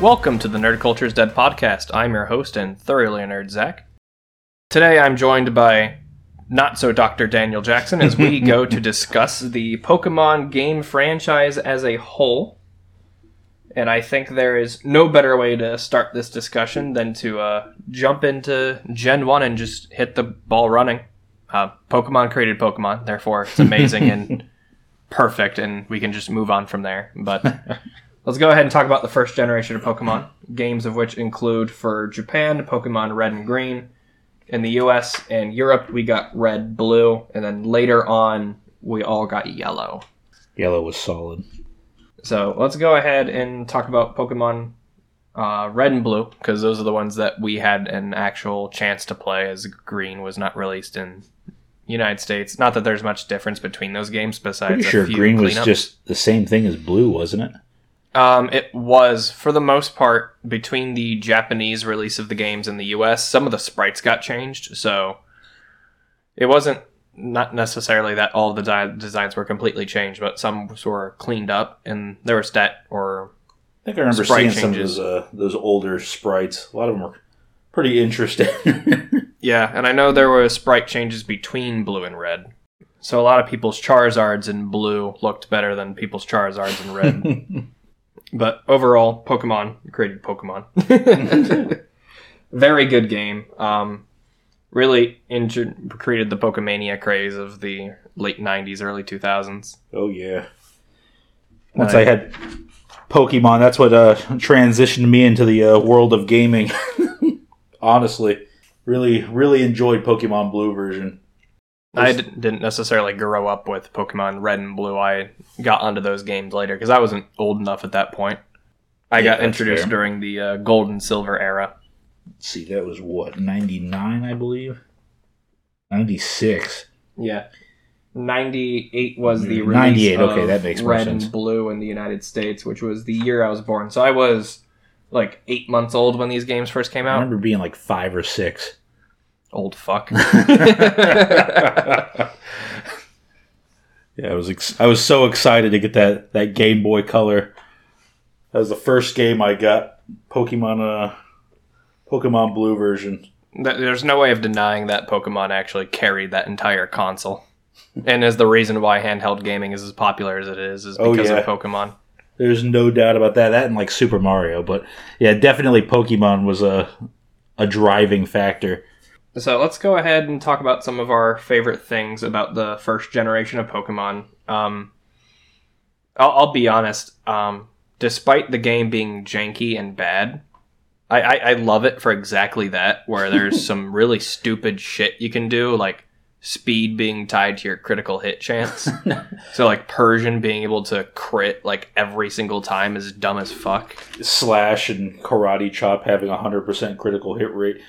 Welcome to the Nerd Culture's Dead podcast. I'm your host and thoroughly nerd Zac. Today I'm joined by not so Dr. Daniel Jackson as we go to discuss the Pokemon game franchise as a whole. And I think there is no better way to start this discussion than to uh, jump into Gen 1 and just hit the ball running. Uh, Pokemon created Pokemon, therefore it's amazing and perfect, and we can just move on from there. But let's go ahead and talk about the first generation of Pokemon, games of which include for Japan, Pokemon Red and Green. In the US and Europe, we got Red, Blue, and then later on, we all got Yellow. Yellow was solid. So let's go ahead and talk about Pokemon uh, Red and Blue, because those are the ones that we had an actual chance to play, as Green was not released in United States. Not that there's much difference between those games besides Pretty sure green was just the same thing as blue, wasn't it? Um, it was for the most part between the Japanese release of the games and the U.S. Some of the sprites got changed, so it wasn't not necessarily that all the di- designs were completely changed, but some were cleaned up, and there were stat or I think I remember Sprite seeing some of changes. those uh, those older sprites. A lot of them were pretty interesting. yeah, and I know there were sprite changes between blue and red. So a lot of people's Charizards in blue looked better than people's Charizards in red. But overall, Pokemon created Pokemon. Very good game. Um, really intro- created the Pokemania craze of the late '90s, early 2000s. oh yeah. Once Uh, I had Pokemon, that's what uh, transitioned me into the uh, world of gaming. Honestly, really, really enjoyed Pokemon Blue version. I d- didn't necessarily grow up with Pokemon Red and Blue. I got onto those games later because I wasn't old enough at that point. I Yeah, got introduced fair. during the uh, Gold and Silver era. Let's see, that was what ninety nine, I believe. Ninety six. Yeah. 98 was the release 98, of okay, that makes Red sense. and Blue in the United States, which was the year I was born. So I was like eight months old when these games first came out I remember being like five or six. Old fuck. Yeah, I was ex- I was so excited to get that that Game Boy Color. That was the first game I got. Pokemon uh Pokemon Blue version. There's no way of denying that Pokemon actually carried that entire console. And is the reason why handheld gaming is as popular as it is, is Oh, because yeah. of Pokemon. There's no doubt about that. That and like Super Mario, but yeah, definitely Pokemon was a a driving factor. So let's go ahead and talk about some of our favorite things about the first generation of Pokemon. Um, I'll, I'll be honest. Um, despite the game being janky and bad, I, I, I love it for exactly that. Where there's some really stupid shit you can do, like speed being tied to your critical hit chance. so like Persian being able to crit like every single time is dumb as fuck. Slash and Karate Chop having a hundred percent critical hit rate.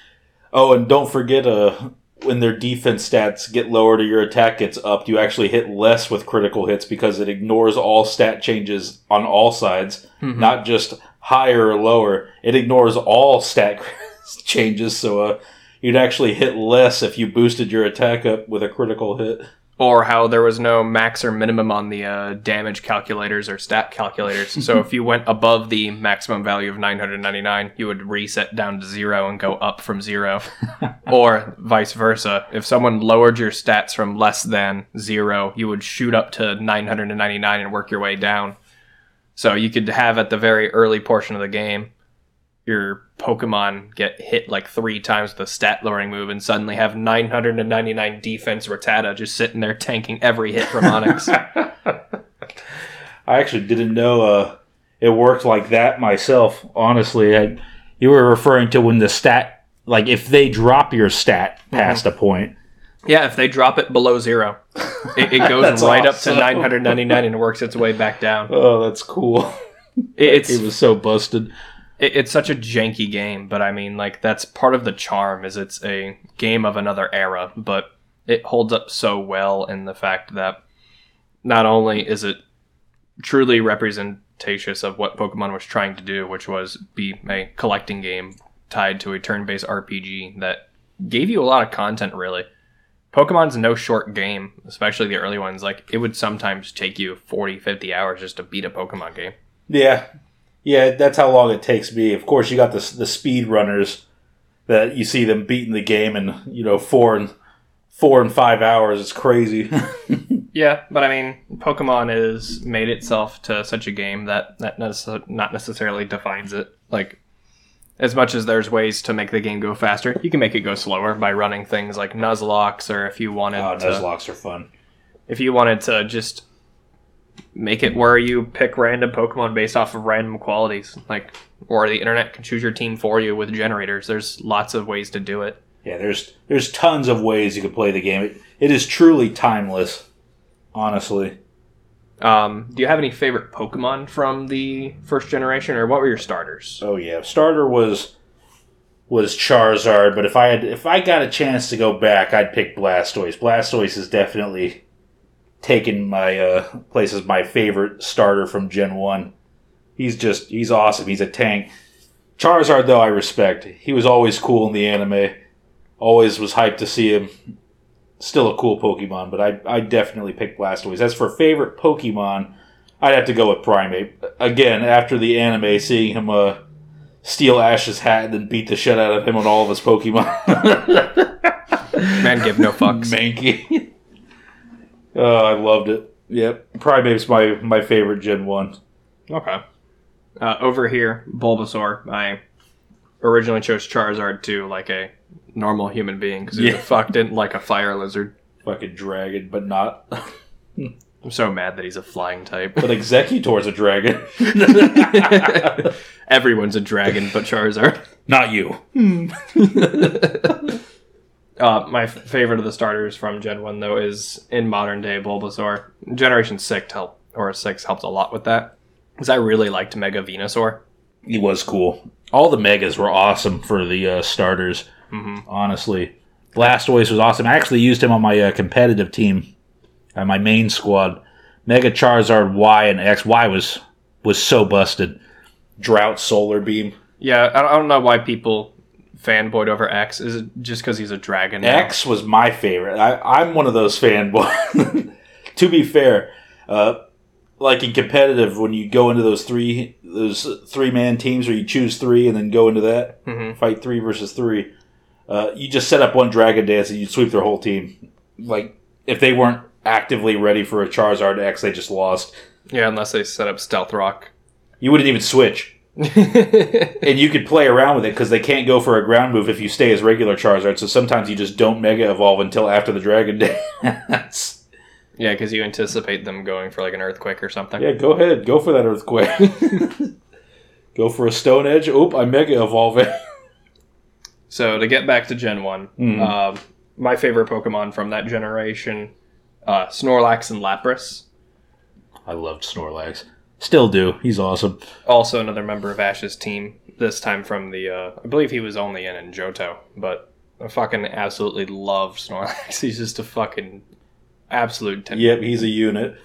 Oh, and don't forget uh when their defense stats get lowered or your attack gets upped, you actually hit less with critical hits because it ignores all stat changes on all sides, Mm-hmm. not just higher or lower. It ignores all stat changes, so uh, you'd actually hit less if you boosted your attack up with a critical hit. Or how there was no max or minimum on the uh, damage calculators or stat calculators. so if you went above the maximum value of 999, you would reset down to zero and go up from zero, or vice versa. If someone lowered your stats from less than zero, you would shoot up to 999 and work your way down. So you could have at the very early portion of the game your Pokemon get hit like three times with a stat lowering move and suddenly have 999 defense Rattata just sitting there tanking every hit from Onix. I actually didn't know uh, it worked like that myself. Honestly, I, you were referring to when the stat, like if they drop your stat past a point. yeah, if they drop it below zero, it, it goes right awesome. up to 999 and works its way back down. Oh, that's cool. It, it's It was so busted. It, it's such a janky game, but I mean, like that's part of the charm. Is it's a game of another era, but it holds up so well in the fact that not only is it truly representatious of what Pokemon was trying to do, which was be a collecting game tied to a turn-based RPG that gave you a lot of content. Really, Pokemon's no short game, especially the early ones. Like it would sometimes take you 40, 50 hours just to beat a Pokemon game. Yeah. Yeah, that's how long it takes me. Of course, you got the the speed runners that you see them beating the game in you know four and four and five hours. It's crazy. Yeah, but I mean, Pokemon has made itself to such a game that that nece- not necessarily defines it. Like, as much as there's ways to make the game go faster, you can make it go slower by running things like Nuzlockes, or if you wanted oh, to, Nuzlockes are fun. if you wanted to just make it where you pick random Pokemon based off of random qualities, like, or the internet can choose your team for you with generators. There's lots of ways to do it. Yeah, there's there's tons of ways you can play the game. It, it is truly timeless. Honestly, Um, do you have any favorite Pokemon from the first generation, or what were your starters? oh yeah, starter was was Charizard, but if I had if I got a chance to go back, I'd pick Blastoise. Blastoise is definitely taken my uh, place as my favorite starter from Gen One. He's just he's awesome. He's a tank. Charizard though I respect. He was always cool in the anime. Always was hyped to see him. Still a cool Pokemon, but I I definitely pick Blastoise. As for favorite Pokemon, I'd have to go with Primeape. Again, after the anime, seeing him uh, steal Ash's hat and then beat the shit out of him on all of his Pokemon. Man, give no fucks. Mankey. Oh, I loved it. Yep, probably Primeape's my my favorite Gen One. Okay. Uh, over here, Bulbasaur. I originally chose Charizard to like a normal human being because Yeah. he fuck didn't like a fire lizard. Fucking dragon, but not. I'm so mad that he's a flying type. But Exeggutor's a dragon. Everyone's a dragon but Charizard. not you. Uh, my favorite of the starters from Gen 1, though, is in modern day Bulbasaur. Generation 6 helped, or 6 helped a lot with that. Because I really liked Mega Venusaur. He was cool. All the megas were awesome for the uh, starters. hmm Honestly, Blastoise was awesome. I actually used him on my uh, competitive team, uh, my main squad. Mega Charizard Y and X. Y was was so busted. Drought Solar Beam. Yeah, I don't know why people fanboyed over X. Is it just because he's a dragon? now? X was my favorite. I, I'm one of those fanboys. to be fair, uh, like in competitive, when you go into those three those three man teams where you choose three and then go into that Mhm. fight three versus three, uh, you just set up one Dragon Dance and you sweep their whole team. Like if they weren't actively ready for a Charizard X, they just lost. Yeah, unless they set up Stealth Rock. You wouldn't even switch. and you could play around with it because they can't go for a ground move if you stay as regular Charizard. So sometimes you just don't Mega Evolve until after the Dragon Dance. yeah, because you anticipate them going for like an earthquake or something. yeah, go ahead, go for that Earthquake. go for a Stone Edge. Oop, I'm Mega Evolving. So to get back to Gen 1, Mhm. um, my favorite Pokemon from that generation, uh, Snorlax and Lapras. I loved Snorlax. Still do. He's awesome. Also another member of Ash's team, this time from the, uh, I believe he was only in in Johto, but I fucking absolutely love Snorlax. He's just a fucking absolute ten- Yep, he's a unit.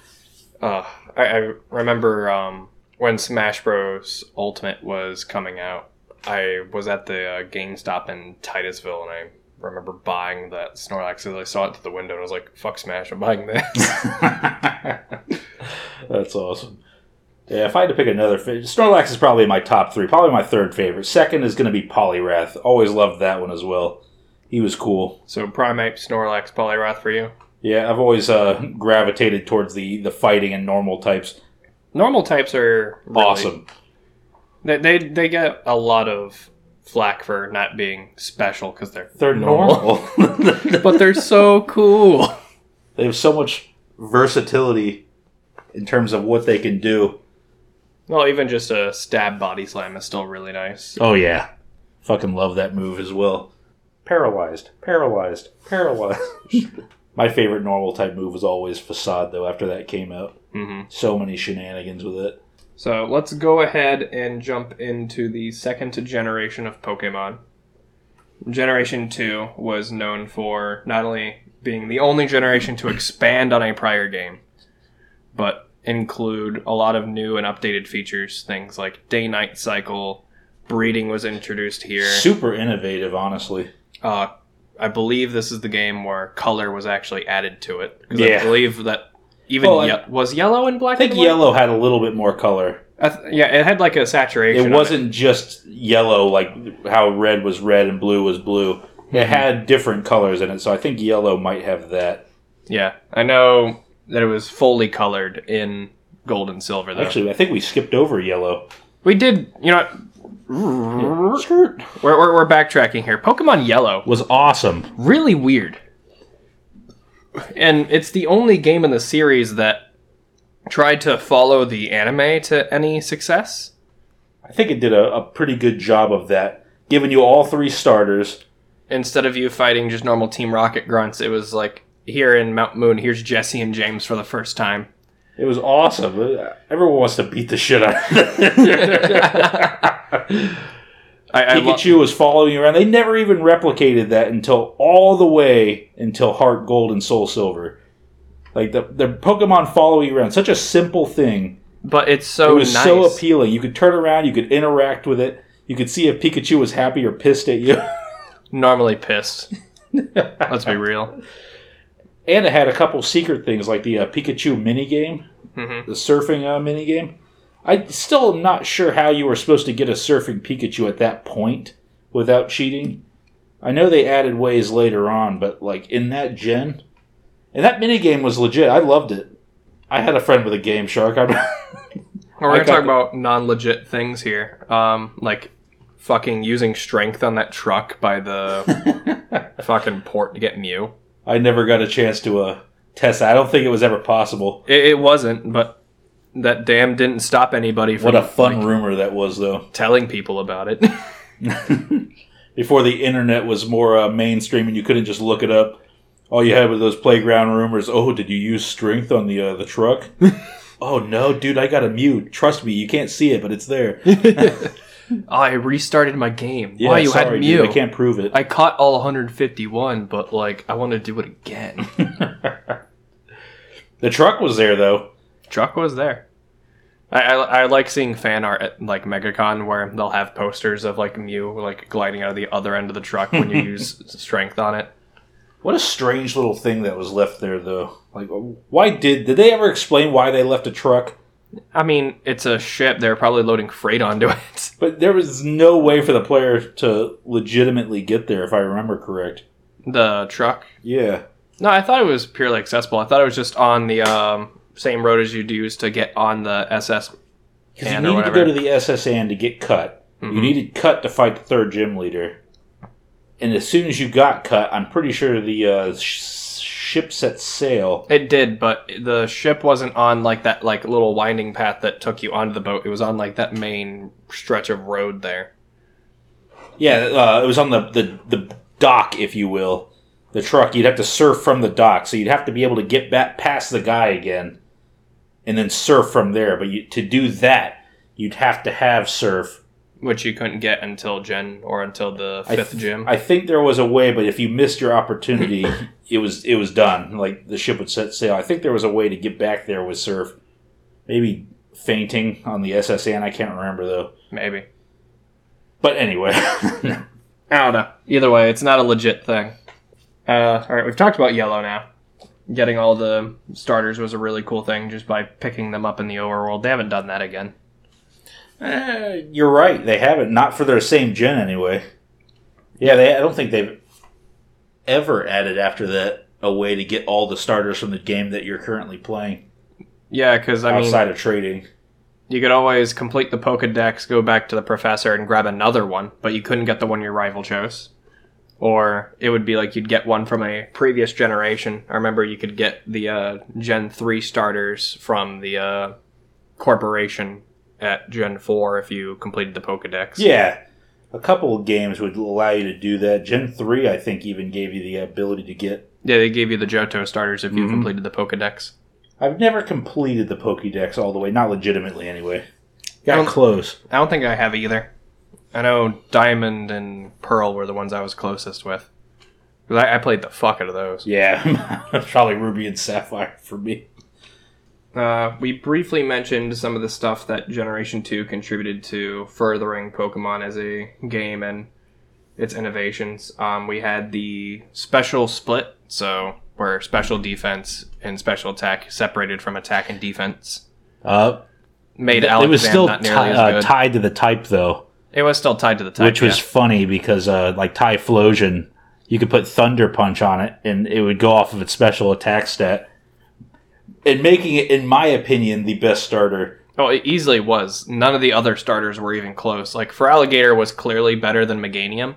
Uh, I, I remember um, when Smash Bros. Ultimate was coming out. I was at the uh, GameStop in Titusville, and I remember buying that Snorlax. As I saw it through the window, and I was like, "Fuck Smash! I'm buying this." That's awesome. Yeah, if I had to pick another, fa- Snorlax is probably my top three. Probably my third favorite. Second is going to be Poliwrath. Always loved that one as well. He was cool. so Primeape, Snorlax, Poliwrath for you. Yeah, I've always uh, gravitated towards the the fighting and normal types. Normal types are really- Awesome. They, they they get a lot of flack for not being special because they're They're normal. but they're so cool. they have so much versatility in terms of what they can do. Well, even just a stab body slam is still really nice. Oh yeah, fucking love that move as well. Paralyzed, paralyzed, paralyzed. My favorite normal type move was always facade though. After that came out, hmm so many shenanigans with it. So let's go ahead and jump into the second generation of Pokemon. Generation 2 was known for not only being the only generation to expand on a prior game, but include a lot of new and updated features. Things like day night cycle, breeding was introduced here. Super innovative, honestly. Uh, I believe this is the game where color was actually added to it. Yeah. I believe that even Well, ye- was yellow and black I think and white? yellow had a little bit more color. I th- yeah, it had like a saturation. It wasn't just yellow like how red was red and blue was blue. Mm-hmm. It had different colors in it, so I think yellow might have that. Yeah, I know that it was fully colored in gold and silver though. Actually, I think we skipped over yellow. we did. You know, we're, we're we're backtracking here. Pokemon Yellow was awesome. really weird, and it's the only game in the series that tried to follow the anime to any success. I think it did a, a pretty good job of that, giving you all three starters. Instead of you fighting just normal Team Rocket grunts, it was like here in Mount Moon. Here's Jessie and James for the first time. It was awesome. Everyone wants to beat the shit out of. I, I lo- Pikachu was following you around. They never even replicated that until all the way until Heart Gold and Soul Silver. Like the the Pokemon follow you around. Such a simple thing. but it's so it was nice. so appealing. You could turn around, you could interact with it. You could see if Pikachu was happy or pissed at you. Normally pissed. Let's be real. And it had a couple secret things like the uh, Pikachu mini game, Mhm. the surfing uh, mini game. I still am not sure how you were supposed to get a surfing Pikachu at that point without cheating. I know they added ways later on, but like in that gen, and that mini game was legit. I loved it. I had a friend with a Game Shark. I, We're gonna talk the- about non-legit things here, um, like fucking using strength on that truck by the fucking port to get Mew. I never got a chance to uh, test that. I don't think it was ever possible. It, it wasn't, but that dam didn't stop anybody from What a fun like, rumor that was, though. telling people about it. Before the internet was more uh, mainstream and you couldn't just look it up. All you had were those playground rumors. Oh, did you use strength on the uh, the truck? oh no, dude, I got a mute. Trust me, you can't see it, but it's there. Oh, I restarted my game. Yeah, Why you sorry, had dude, I can't prove it. I caught all 151, but like I want to do it again. the truck was there though. Truck was there. I, I, I like seeing fan art at like MegaCon where they'll have posters of like Mew like gliding out of the other end of the truck when you use strength on it. What a strange little thing that was left there though. Like, why did did they ever explain why they left a truck? I mean, it's a ship. They're probably loading freight onto it. But there was no way for the player to legitimately get there, if I remember correct. the truck. Yeah. No, I thought it was purely accessible. I thought it was just on the um, same road as you'd use to get on the SS. Because you needed to go to the S.S. Anne to get cut. You Mhm. needed cut to fight the third gym leader. And as soon as you got cut, I'm pretty sure the uh, ship set sail. It did, but the ship wasn't on like that like little winding path that took you onto the boat. It was on like that main stretch of road there. Yeah, uh, it was on the, the, the dock, if you will. The truck. You'd have to surf from the dock, so you'd have to be able to get back past the guy again, and then surf from there. But you, to do that, you'd have to have surf. Which you couldn't get until Gen or until the I fifth th- gym. I think there was a way, but if you missed your opportunity, it was it was done. Like the ship would set sail. I think there was a way to get back there with surf. Maybe fainting on the S.S. Anne. I can't remember though. Maybe But anyway, I don't know. Either way, it's not a legit thing. Uh, all right, we've talked about yellow now. Getting all the starters was a really cool thing just by picking them up in the overworld. They haven't done that again. Eh, you're right. They haven't. Not for their same gen anyway. Yeah, they. I don't think they've ever added after that a way to get all the starters from the game that you're currently playing Yeah, because I mean, outside of trading. you could always complete the Pokedex, go back to the professor, and grab another one, but you couldn't get the one your rival chose. Or it would be like you'd get one from a previous generation. I remember you could get the uh, Gen 3 starters from the uh, corporation at Gen 4 if you completed the Pokedex. Yeah, a couple of games would allow you to do that. Gen three, I think, even gave you the ability to get. Yeah, they gave you the Johto starters if you Mhm. completed the Pokedex. I've never completed the Pokédex all the way, not legitimately anyway. Got close. I don't think I have either. I know Diamond and Pearl were the ones I was closest with. I, I played the fuck out of those. Yeah, probably Ruby and Sapphire for me. Uh, we briefly mentioned some of the stuff that Generation 2 contributed to furthering Pokemon as a game and its innovations. Um, we had the special split, so where special defense and special attack separated from attack and defense. Uh, made Alakazam it was still not nearly as uh, tied to the type though, it was still tied to the type, which was yeah. funny because uh, like Typhlosion, you could put Thunder Punch on it and it would go off of its special attack stat, and making it, in my opinion, the best starter. Oh, it easily was. None of the other starters were even close. Like Feraligatr was clearly better than Meganium,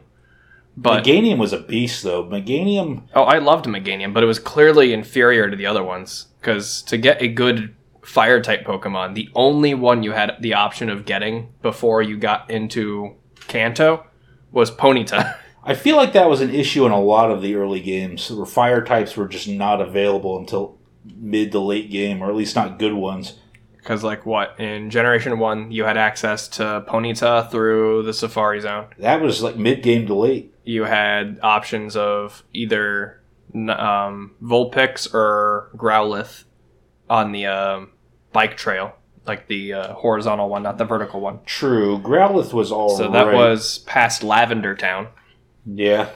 but Meganium was a beast though. Meganium, oh, I loved Meganium, but it was clearly inferior to the other ones. Because to get a good fire type Pokemon, the only one you had the option of getting before you got into Kanto was Ponyta. I feel like that was an issue in a lot of the early games where fire types were just not available until mid to late game, or at least not good ones. Because like what in Generation One, you had access to Ponyta through the Safari Zone. That was like mid game to late. you had options of either um, Vulpix or Growlithe on the um, bike trail, like the uh, horizontal one, not the vertical one. True, Growlithe was all So that right. was past Lavender Town. Yeah.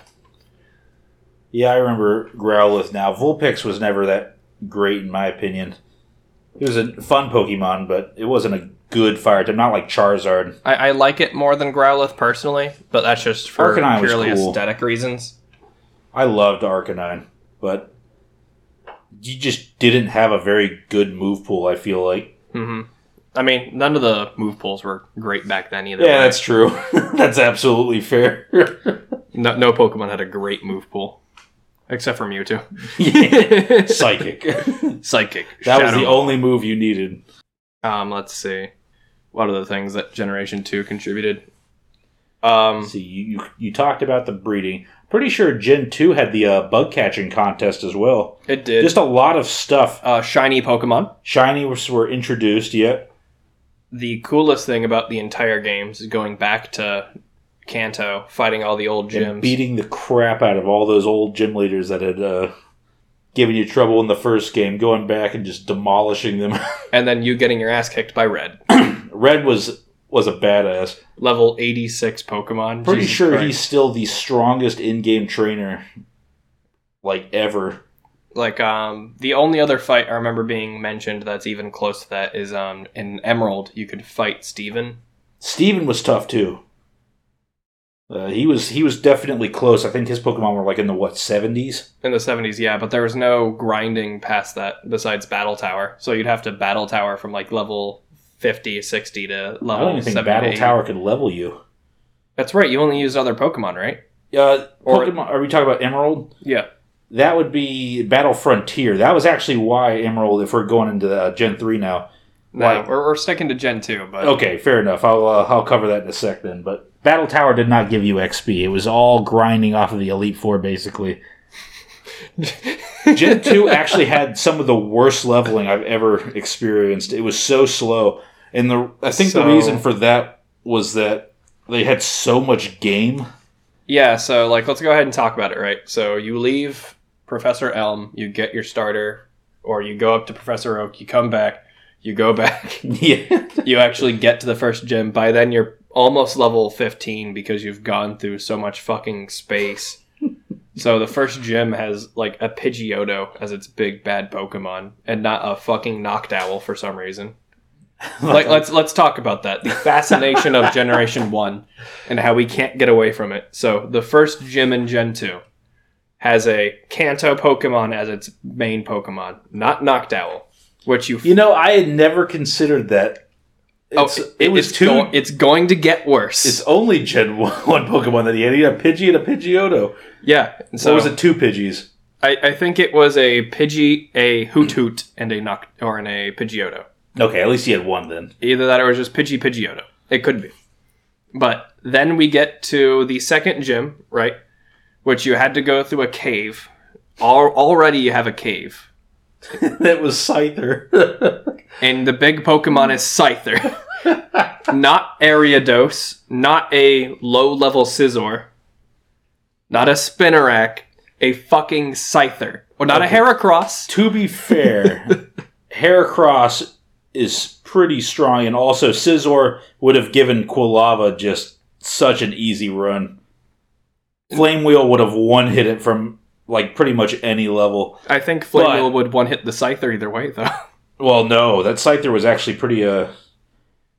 Yeah, I remember Growlithe now. Vulpix was never that great, in my opinion. It was a fun Pokemon, but it wasn't a good fire type. Not like Charizard. I, I like it more than Growlithe personally, but that's just for Arcanine purely cool. aesthetic reasons. I loved Arcanine, but you just didn't have a very good move pool, I feel like. hmm I mean, none of the move pools were great back then either. Yeah, that's true. that's absolutely fair. no, no Pokemon had a great move pool, except for Mewtwo. Yeah. Psychic. Psychic. That was the Ball. only move you needed. Um, let's see. What are the things that Generation Two contributed? Um, See, you, you you talked about the breeding. Pretty sure Gen two had the uh, bug catching contest as well. it did. Just a lot of stuff. uh, shiny Pokemon. Shiny was, were introduced yet. The coolest thing about the entire games is going back to Kanto, fighting all the old gyms, and beating the crap out of all those old gym leaders that had uh, given you trouble in the first game. Going back and just demolishing them. and then you getting your ass kicked by Red. Red was was a badass. Level eighty six Pokemon. Pretty Jesus sure Christ. he's still the strongest in game trainer, like ever. like um the only other fight I remember being mentioned that's even close to that is um in Emerald you could fight Steven. Steven was tough too. Uh, he was he was definitely close. I think his Pokemon were like in the what seventies. In the 70s, yeah, but there was no grinding past that besides Battle Tower. So you'd have to Battle Tower from like level 50, 60 to I level don't even think Battle Tower could level you. That's right, you only used other Pokemon, right? Uh, Or- Pokemon, are we talking about Emerald? Yeah. That would be Battle Frontier. That was actually why Emerald. If we're going into uh, Gen three now. No, Like- we're, we're sticking to Gen 2, but Okay, fair enough. I'll uh, I'll cover that in a sec then. But Battle Tower did not give you XP. It was all grinding off of the Elite Four basically. Gen 2 actually had some of the worst leveling I've ever experienced. It was so slow. And the I think the reason for that was that they had so much game. Yeah, so like let's go ahead and talk about it, right? So you leave Professor Elm, you get your starter, or you go up to Professor Oak, you come back, you go back, yeah. you actually get to the first gym. By then you're almost level 15 because you've gone through so much fucking space. so the first gym has like a Pidgeotto as its big bad Pokemon and not a fucking Noctowl for some reason. like let's let's talk about that. The fascination of Generation 1 and how we can't get away from it. So the first gym in Gen 2 has a Kanto Pokemon as its main Pokemon, not Noctowl, which you You know, I had never considered that. Oh, it, it was it's two. go- it's going to get worse. it's only Gen 1, Pokemon that he had. He had a Pidgey and a Pidgeotto. yeah. and So So was it two Pidgeys? I, I think it was a Pidgey, a Hoot Hoot, and a Noct or an a Pidgeotto. Okay, at least he had one then. Either that or it was just Pidgey Pidgeotto. It could be. But then we get to the second gym, right? Which you had to go through a cave. Al- already you have a cave. that was Scyther. And the big Pokemon is Scyther. not Ariados, not a low level Scizor, not a Spinarak, a fucking Scyther. Or not Okay. a Heracross. to be fair, Heracross is pretty strong, and also Scizor would have given Quilava just such an easy run. Flame Wheel would have one hit it from like pretty much any level. I think Flame But- Wheel would one hit the Scyther either way, though. Well, no, that Scyther was actually pretty uh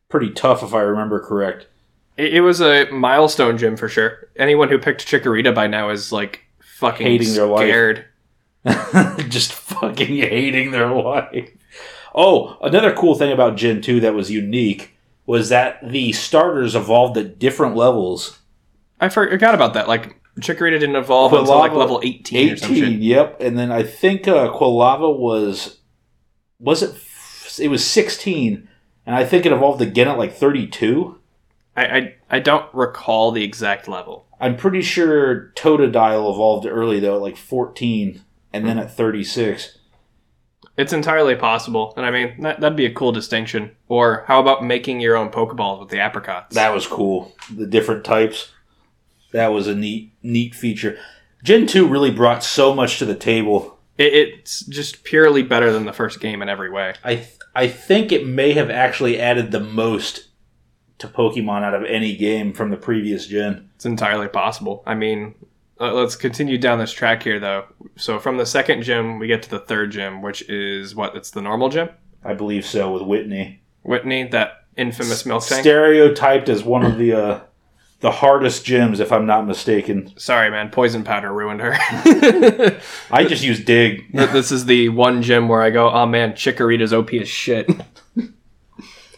pretty tough if I remember correct. It, it was a milestone gym for sure. Anyone who picked Chikorita by now is like fucking Hating their life. just fucking hating their life. Oh, another cool thing about Gen 2 that was unique was that the starters evolved at different levels. I forgot about that. Like Chikorita didn't evolve until like level eighteen, 18, shit. yep. And then I think uh, Quilava was was it it was 16 and I think it evolved again at like 32. I, I I don't recall the exact level. I'm pretty sure Totodile evolved early though at like 14 and Hmm. then at 36. It's entirely possible, and I mean that, that'd be a cool distinction. Or how about making your own Pokeballs with the apricots? That was cool. The different types. That was a neat neat feature. Gen 2 really brought so much to the table. It, it's just purely better than the first game in every way. I th- I think it may have actually added the most to Pokemon out of any game from the previous gen. It's entirely possible. I mean, uh, let's continue down this track here, though. So from the second gym, we get to the third gym, which is what? It's the normal gym. I believe so with Whitney. Whitney, that infamous Miltank. Stereotyped as one of the uh, the hardest gyms, if I'm not mistaken. Sorry, man. Poison powder ruined her. I just use Dig. This is the one gym where I go, oh man, Chikorita's OP as shit.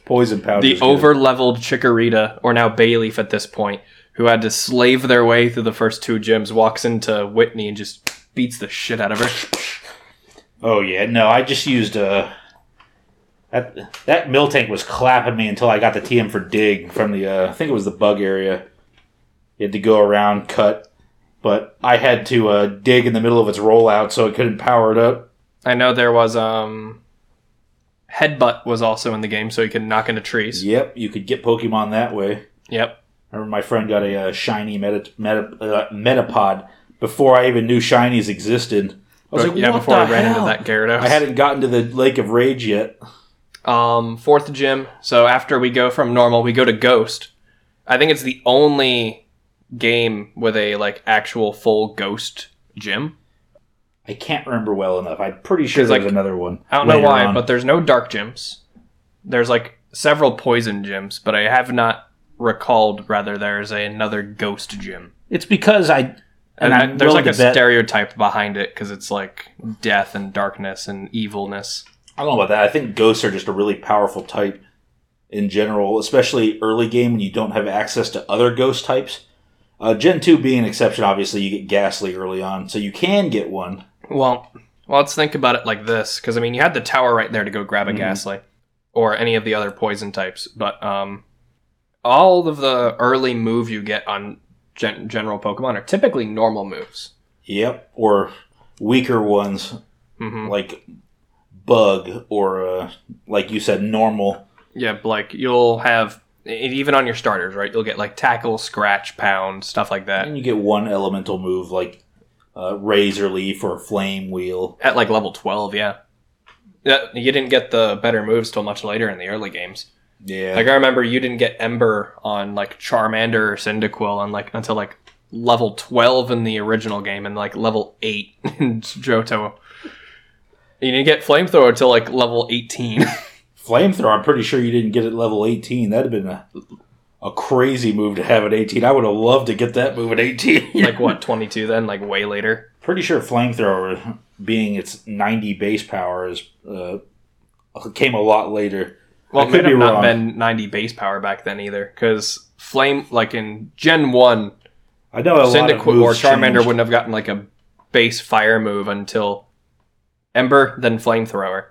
Poison powder. the over leveled Chikorita, or now Bayleaf at this point, who had to slave their way through the first two gyms, walks into Whitney and just beats the shit out of her. Oh yeah, no, I just used uh that that Miltank was clapping me until I got the TM for dig from the uh, I think it was the bug area. You had to go around cut, but I had to uh, dig in the middle of its rollout so it couldn't power it up. I know there was um Headbutt was also in the game, so you could knock into trees. Yep, you could get Pokemon that way. Yep. I remember my friend got a, uh shiny meta, meta, uh, Metapod before I even knew shinies existed. I was like, yeah, what before the I ran hell? into that Gyarados. I hadn't gotten to the Lake of Rage yet. Um, fourth gym. So after we go from normal, we go to Ghost. I think it's the only game with a like actual full Ghost gym. I can't remember well enough. I'm pretty sure there's like, another one. I don't know why, on. but there's no dark gyms. There's like several poison gyms, but I have not recalled rather there's a, another ghost gym. It's because I And, and I- there's like a bet- stereotype behind it because it's like death and darkness and evilness. I don't know about that. I think ghosts are just a really powerful type in general, especially early game when you don't have access to other ghost types. Uh, Gen two being an exception, obviously you get Gastly early on, so you can get one. Well, well, let's think about it like this, because I mean, you had the tower right there to go grab a Mhm. Gastly, or any of the other poison types, but um, all of the early move you get on gen- general Pokemon are typically normal moves. Yep, or weaker ones hmm like Bug or uh, like you said, normal. Yeah, like you'll have even on your starters, right? You'll get like tackle, scratch, pound, stuff like that And you get one elemental move like uh, Razor Leaf or Flame Wheel. at like level twelve. Yeah, yeah. You didn't get the better moves till much later in the early games. Yeah, Like I remember you didn't get Ember on like Charmander or Cyndaquil on like until like level twelve in the original game and like level eight in Johto. You didn't get Flamethrower until like level eighteen. Flamethrower, I'm pretty sure you didn't get it level 18. That'd have been a, a crazy move to have at 18. I would have loved to get that move at 18. like what, twenty two then, like way later. pretty sure Flamethrower, being its 90 base power, is uh, came a lot later. Well, it could have not wrong. been ninety base power back then either, because Flame like in Gen one, I know a lot of Cyndaquil or Charmander changed. wouldn't have gotten like a base fire move until Ember, then Flamethrower.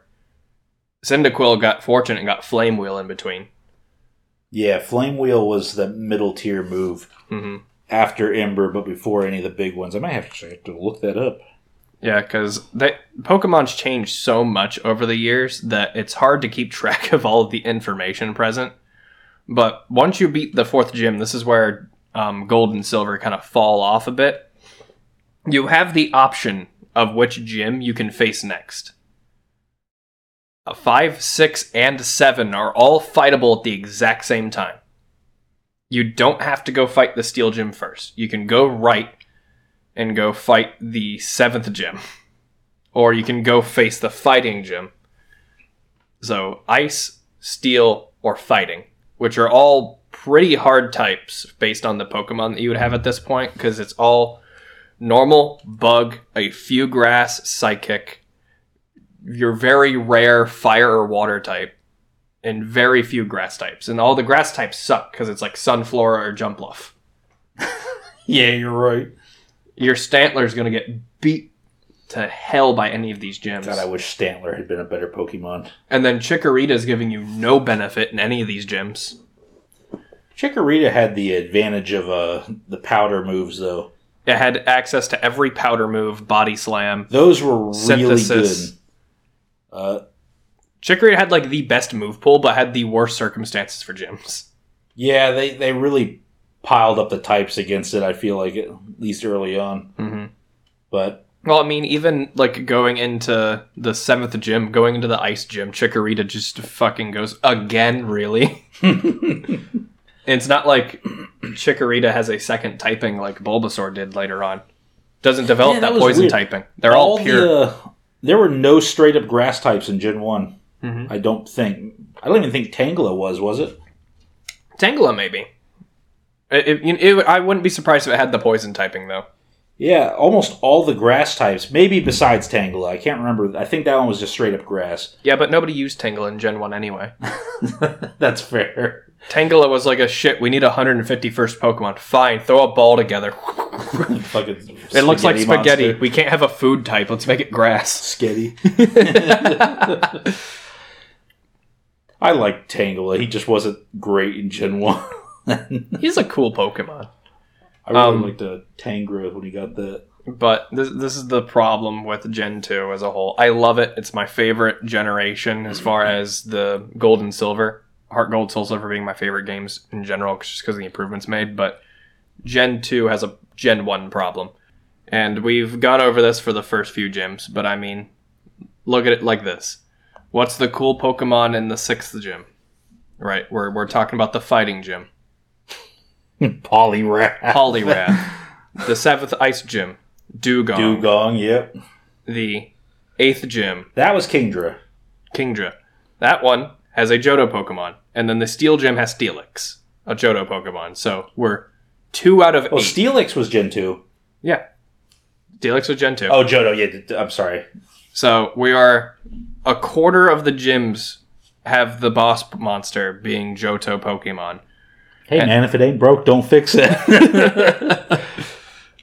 Cyndaquil got Fortune and got Flame Wheel in between. Yeah, Flame Wheel was the middle tier move hmm after Ember, but before any of the big ones. I might have to, have to look that up. Yeah, because Pokemon's changed so much over the years that it's hard to keep track of all of the information present. But once you beat the fourth gym, this is where um, gold and silver kind of fall off a bit. You have the option of which gym you can face next. Uh, five, six, and seven are all fightable at the exact same time. You don't have to go fight the steel gym first. You can go right and go fight the seventh gym. Or you can go face the fighting gym. So, ice, steel, or fighting. which are all pretty hard types based on the Pokemon that you would have at this point, because it's all normal, bug, a few grass, psychic, your very rare fire or water type, and very few grass types. And all the grass types suck because it's like Sunflora or Jumpluff. Yeah, you're right. Your Stantler's gonna get beat to hell by any of these gyms. God, I wish Stantler had been a better Pokemon. and then Chikorita's giving you no benefit in any of these gyms. Chikorita had the advantage of uh, the powder moves, though. It had access to every powder move, body slam. Those were really Synthesis. good. Uh, Chikorita had like the best move pool, but had the worst circumstances for gyms. yeah, they, they really piled up the types against it, I feel like, at least early on. Mm-hmm. But Well, I mean, even like going into the seventh gym, going into the ice gym, Chikorita just fucking goes again. Really, it's not like Chikorita has a second typing like Bulbasaur did later on. Doesn't develop Yeah, that, that poison weird. typing. They're all, pure. The, uh, there were no straight up grass types in Gen 1. Mhm. I don't think. I don't even think Tangela was, was it? Tangela, maybe. It, it, it- I wouldn't be surprised if it had the poison typing though. Yeah, almost all the grass types, maybe besides Tangela. I can't remember. I think that one was just straight up grass. Yeah, but nobody used Tangela in Gen 1 anyway. That's fair. Tangela was like a shit, we need 151st Pokemon. Fine, throw a ball together. Fucking It looks like spaghetti. monster. We can't have a food type. Let's make it grass. Skitty. I like Tangela. He just wasn't great in Gen 1. He's a cool Pokemon. I really Um, liked the Tangra when he got that. But this, this is the problem with Gen 2 as a whole. I love it. It's my favorite generation as far as the Gold and Silver. Heart Gold, Soul Silver being my favorite games in general just because of the improvements made. But Gen 2 has a Gen 1 problem. And we've gone over this for the first few gyms. But I mean, look at it like this What's the cool Pokemon in the sixth gym? Right, we're, we're talking about the fighting gym. Poliwrath. Poliwrath. the seventh ice gym. Dewgong. Dewgong, yep. The eighth gym. That was Kingdra. Kingdra. That one has a Johto Pokemon. And then the steel gym has Steelix, a Johto Pokemon. So we're two out of Well, eight. Steelix was Gen 2. yeah. Steelix was Gen 2. Oh, Johto, yeah, I'm sorry. So we are a quarter of the gyms have the boss monster being Johto Pokemon. Hey, And- man, if it ain't broke, don't fix it.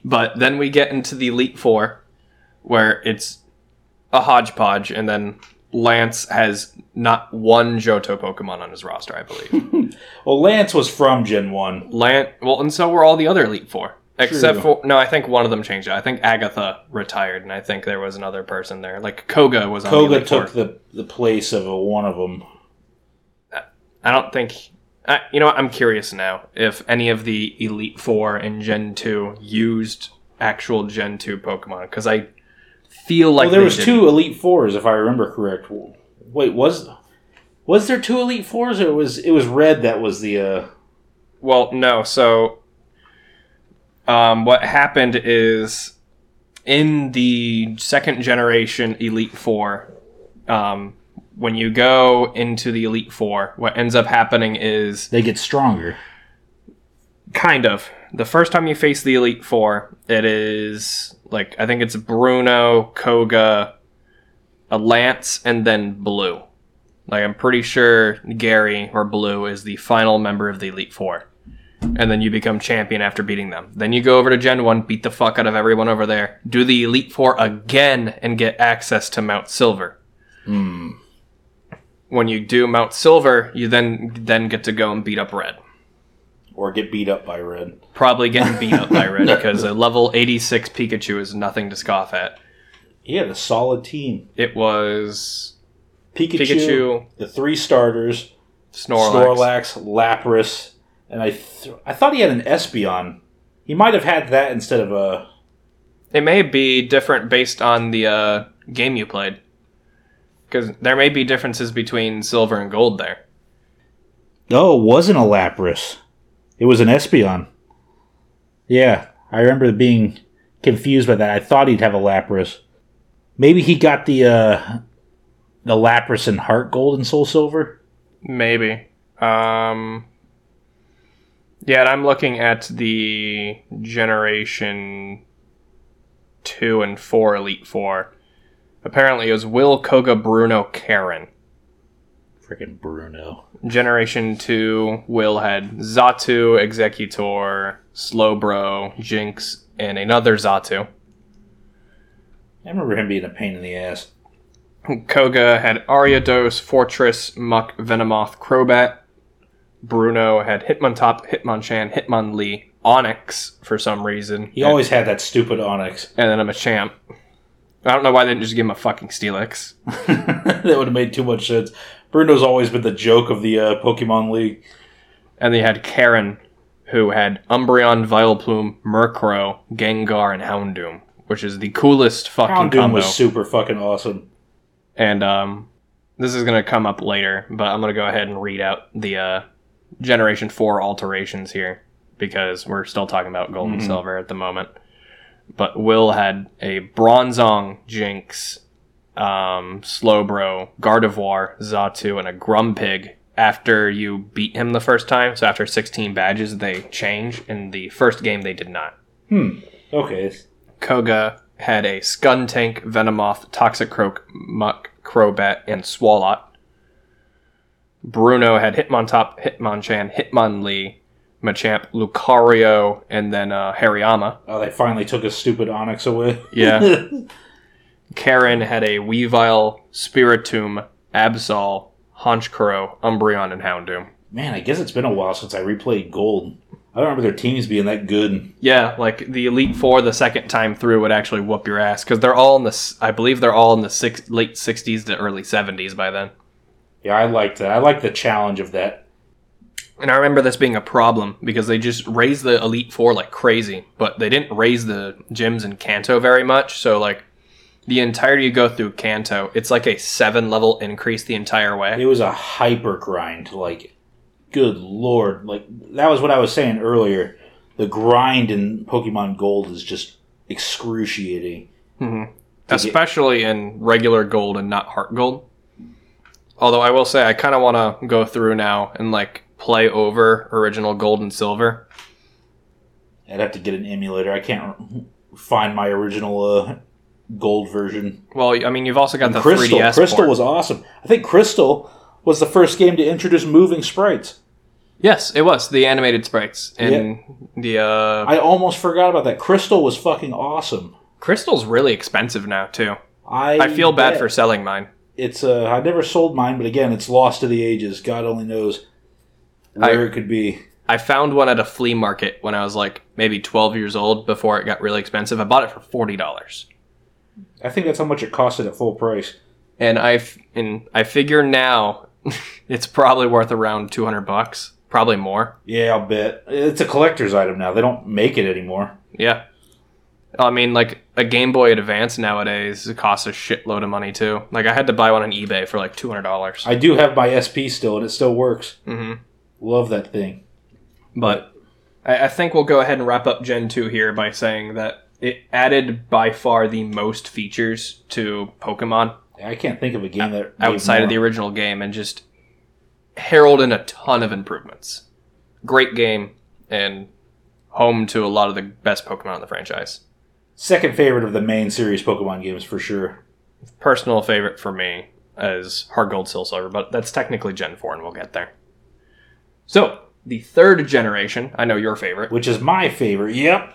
But then we get into the Elite Four, where it's a hodgepodge, and then Lance has not one Johto Pokemon on his roster, I believe. well, Lance was from Gen 1. Lance, well, and so were all the other Elite Four. Except True. for no, I think one of them changed it. I think Agatha retired, and I think there was another person there. Like Koga was on the Koga Elite took Four. the, the place of a, one of them. I don't think. I, you know what? I'm curious now if any of the Elite Four in Gen Two used actual Gen Two Pokemon because I feel like well, there they was didn't. two Elite Fours, if I remember correct. Wait, was was there two Elite Fours, or was it was Red that was the? uh Well, no. So, um, what happened is in the second generation Elite Four, um, when you go into the Elite Four, what ends up happening is They get stronger. kind of the first time you face the Elite Four, it is like I think it's Bruno, Koga, a Lance, and then Blue. Like I'm pretty sure Gary or Blue is the final member of the Elite Four. And then you become champion after beating them. Then you go over to Gen 1, beat the fuck out of everyone over there, do the Elite Four again, and get access to Mount Silver. Hmm. When you do Mount Silver, you then then get to go and beat up Red. Or get beat up by Red. Probably getting beat up by Red because a level 86 Pikachu is nothing to scoff at. He had a solid team. It was Pikachu, Pikachu, the three starters, Snorlax. Snorlax, Lapras, and I th- I thought he had an Espeon. He might have had that instead of a. It may be different based on the uh, game you played. Because there may be differences between silver and gold there. No, it wasn't a Lapras. It was an Espeon. Yeah, I remember being confused by that. I thought he'd have a Lapras. Maybe he got the uh, the Lapras in Heart Gold and Soul Silver. Maybe. Um, Yeah, and I'm looking at the Generation 2 and 4 Elite Four. Apparently, it was Will, Koga, Bruno, Karen. Freaking Bruno. Generation 2, Will had Xatu, Exeggutor, Slowbro, Jynx, and another Xatu. I remember him being a pain in the ass. Koga had Ariados, Forretress, Muk, Venomoth, Crobat. Bruno had Hitmontop, Hitmonchan, Hitmonlee, Onix for some reason. He always had that stupid Onix. and then I'm a Machamp. I don't know why they didn't just give him a fucking Steelix. that would have made too much sense. Bruno's always been the joke of the uh, Pokemon League. And they had Karen, who had Umbreon, Vileplume, Murkrow, Gengar, and Houndoom, which is the coolest fucking Houndoom combo. was super fucking awesome. and um, this is going to come up later, but I'm going to go ahead and read out the uh, Generation 4 alterations here because we're still talking about Gold and Mhm. Silver at the moment. But Will had a Bronzong, Jynx, um, Slowbro, Gardevoir, Xatu, and a Grumpig after you beat him the first time. So after 16 badges, they change. In the first game, they did not. Hmm. Okay. Koga had a Skuntank, Venomoth, Toxicroak, Muk, Crobat, and Swalot. Bruno had Hitmontop, Hitmonchan, Hitmonlee, Machamp, Lucario, and then uh, Hariyama. Oh, they finally took a stupid Onix away. Yeah. Karen had a Weavile, Spiritomb, Absol, Honchkrow, Umbreon, and Houndoom. Man, I guess it's been a while since I replayed Gold. I don't remember their teams being that good. Yeah, like the Elite Four, the second time through would actually whoop your ass because they're all in the. I believe they're all in the six, late '60s to early '70s by then. Yeah, I liked that. I liked the challenge of that. And I remember this being a problem because they just raised the Elite Four like crazy, but they didn't raise the gyms in Kanto very much. So like the entire you go through Kanto, it's like a seven level increase the entire way. It was a hyper grind. Like, good lord. Like, that was what I was saying earlier. The grind in Pokemon Gold is just excruciating. hmm To get- Especially in regular gold and not heart gold. Although I will say I kind of want to go through now and like play over original gold and silver. I'd have to get an emulator. I can't find my original uh, Gold version. Well, I mean, you've also got the Crystal. 3DS. Crystal port. was awesome. I think Crystal was the first game to introduce moving sprites. Yes, it was the animated sprites and the uh, I almost forgot about that. Crystal was fucking awesome. crystal's really expensive now too. I I feel bad for selling mine. it's. Uh, I never sold mine, but again, it's lost to the ages. God only knows where I- it could be. I found one at a flea market when I was like maybe 12 years old before it got really expensive. I bought it for forty dollars, I think that's how much it costed at full price. and I f- and I figure now it's probably worth around 200 bucks, probably more. Yeah, I'll bet. It's a collector's item now. They don't make it anymore. Yeah. I mean, like a Game Boy Advance nowadays it costs a shitload of money too. Like I had to buy one on eBay for like two hundred dollars. I do have my SP still, and it still works. Mm-hmm. Love that thing. But I, I think we'll go ahead and wrap up Gen 2 here by saying that it added by far the most features to Pokemon I can't think of a game that outside of the original game and just heralded a ton of improvements. Great game and home to a lot of the best Pokemon in the franchise. second favorite of the main series Pokemon games for sure. Personal favorite for me is Heart Gold Soul Silver, but that's technically Gen 4 and we'll get there. So, the third generation, I know your favorite. Which is my favorite. Yep.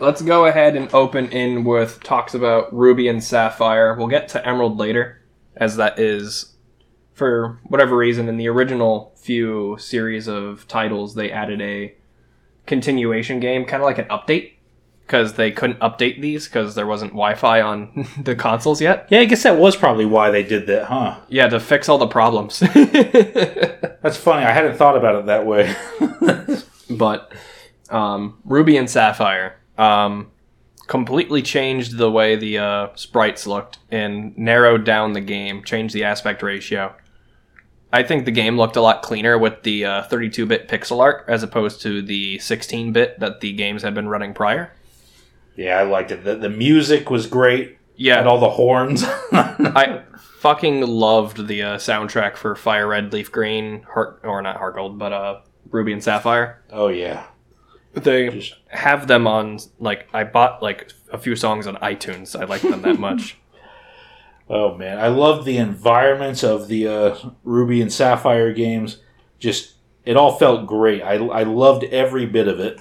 Let's go ahead and open in with talks about Ruby and Sapphire. We'll get to Emerald later, as that is, for whatever reason, in the original few series of titles, they added a continuation game, kind of like an update, because they couldn't update these because there wasn't Wi Fi on the consoles yet. Yeah, I guess that was probably why they did that, huh? Yeah, to fix all the problems. That's funny. I hadn't thought about it that way. but um, Ruby and Sapphire um, completely changed the way the uh, sprites looked and narrowed down the game, changed the aspect ratio. I think the game looked a lot cleaner with the uh, 32-bit pixel art as opposed to the 16-bit that the games had been running prior. yeah, I liked it. The, the music was great. Yeah, And all the horns. I fucking loved the uh, soundtrack for Fire Red, Leaf Green, Heart or not Heart Gold, but uh, Ruby and Sapphire. Oh yeah. They Just- have them on like I bought like a few songs on iTunes. I like them that much. Oh man, I love the environments of the uh, Ruby and Sapphire games. Just it all felt great. I, I loved every bit of it.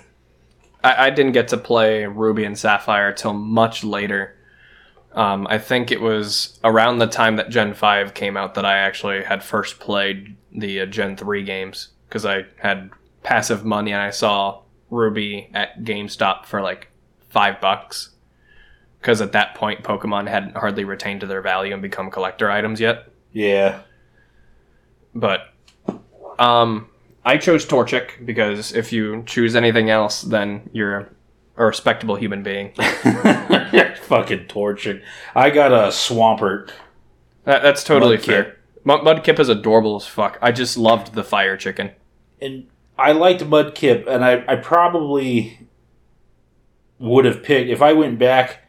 I, I didn't get to play Ruby and Sapphire till much later. Um, I think it was around the time that Gen 5 came out that I actually had first played the uh, Gen 3 games because I had passive money and I saw Ruby at GameStop for like five bucks. Because at that point, Pokemon hadn't hardly retained to their value and become collector items yet. Yeah. But um, I chose Torchic because if you choose anything else, then you're a respectable human being. Fucking Torchic. I got a Swampert. That, that's totally Mudkip. fair. Mud- Mudkip is adorable as fuck. I just loved the fire chicken. and I liked Mudkip, and I, I probably would have picked if I went back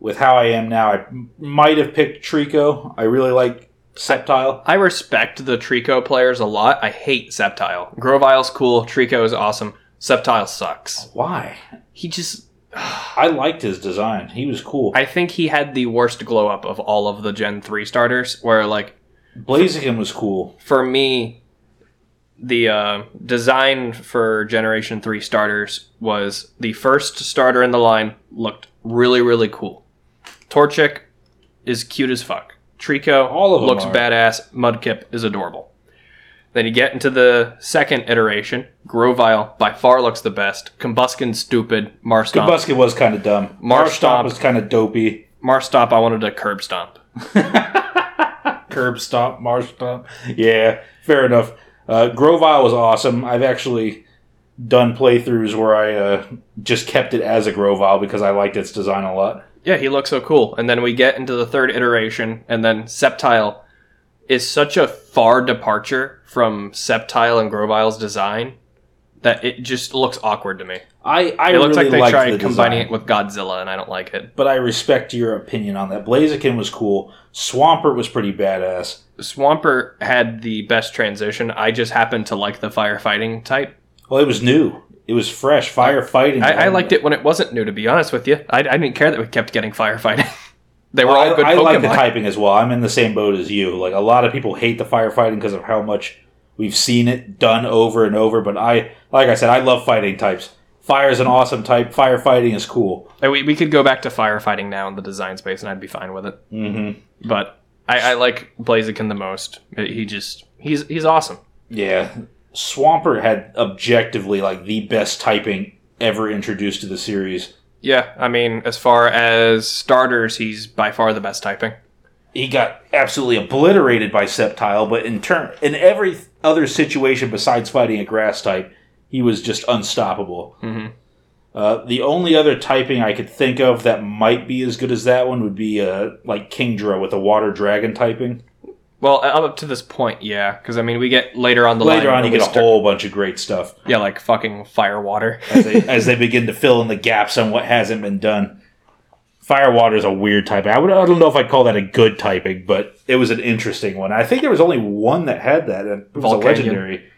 with how I am now. I might have picked Treecko. I really like Sceptile. I respect the Treecko players a lot. I hate Sceptile. Grovyle's cool. Treecko is awesome. Sceptile sucks. Why? He just. I liked his design. He was cool. I think he had the worst glow up of all of the Gen 3 starters, where, like, Blaziken was cool. for me, the uh, design for Generation 3 starters was the first starter in the line looked really, really cool. Torchic is cute as fuck. Treecko All of them looks are. badass. Mudkip is adorable. Then you get into the second iteration. Grovyle by far looks the best. Combusken stupid. Marshtomp. Combusken was kind of dumb. Marshtomp. Marshtomp was kind of dopey. Marshtomp I wanted to curb stomp. Curb stomp, Marsh stomp. Yeah, fair enough. Uh, Grovyle was awesome. I've actually done playthroughs where I uh, just kept it as a Grovyle because I liked its design a lot. Yeah, he looks so cool. And then we get into the third iteration, and then Sceptile is such a far departure from Sceptile and Grovyle's design that it just looks awkward to me. I, I It looks really like they tried the combining design, it with Godzilla, and I don't like it. but I respect your opinion on that. Blaziken was cool. Swampert was pretty badass. Swampert had the best transition. I just happened to like the firefighting type. Well, it was new. It was fresh. Firefighting. I, I liked it when it wasn't new, to be honest with you. I, I didn't care that we kept getting firefighting. they were Well, all good I, I like the typing as well. I'm in the same boat as you. Like a lot of people hate the firefighting because of how much we've seen it done over and over. But I, like I said, I love fighting types. Fire is an awesome type. Firefighting is cool. We, we could go back to firefighting now in the design space, and I'd be fine with it. Mm-hmm. But I, I like Blaziken the most. He just he's he's awesome. Yeah, Swampert had objectively like the best typing ever introduced to the series. Yeah, I mean, as far as starters, he's by far the best typing. He got absolutely obliterated by Sceptile, but in turn, in every other situation besides fighting a grass type, he was just unstoppable. hmm Uh, the only other typing I could think of that might be as good as that one would be uh, like Kingdra with a water dragon typing. Well, up to this point, yeah, because I mean, we get later on the Later on, you get a start- whole bunch of great stuff yeah, like fucking fire water. as they, as they begin to fill in the gaps on what hasn't been done. Firewater is a weird typing. I, would, I don't know if I'd call that a good typing, but it was an interesting one. I think there was only one that had that, and it was a legendary.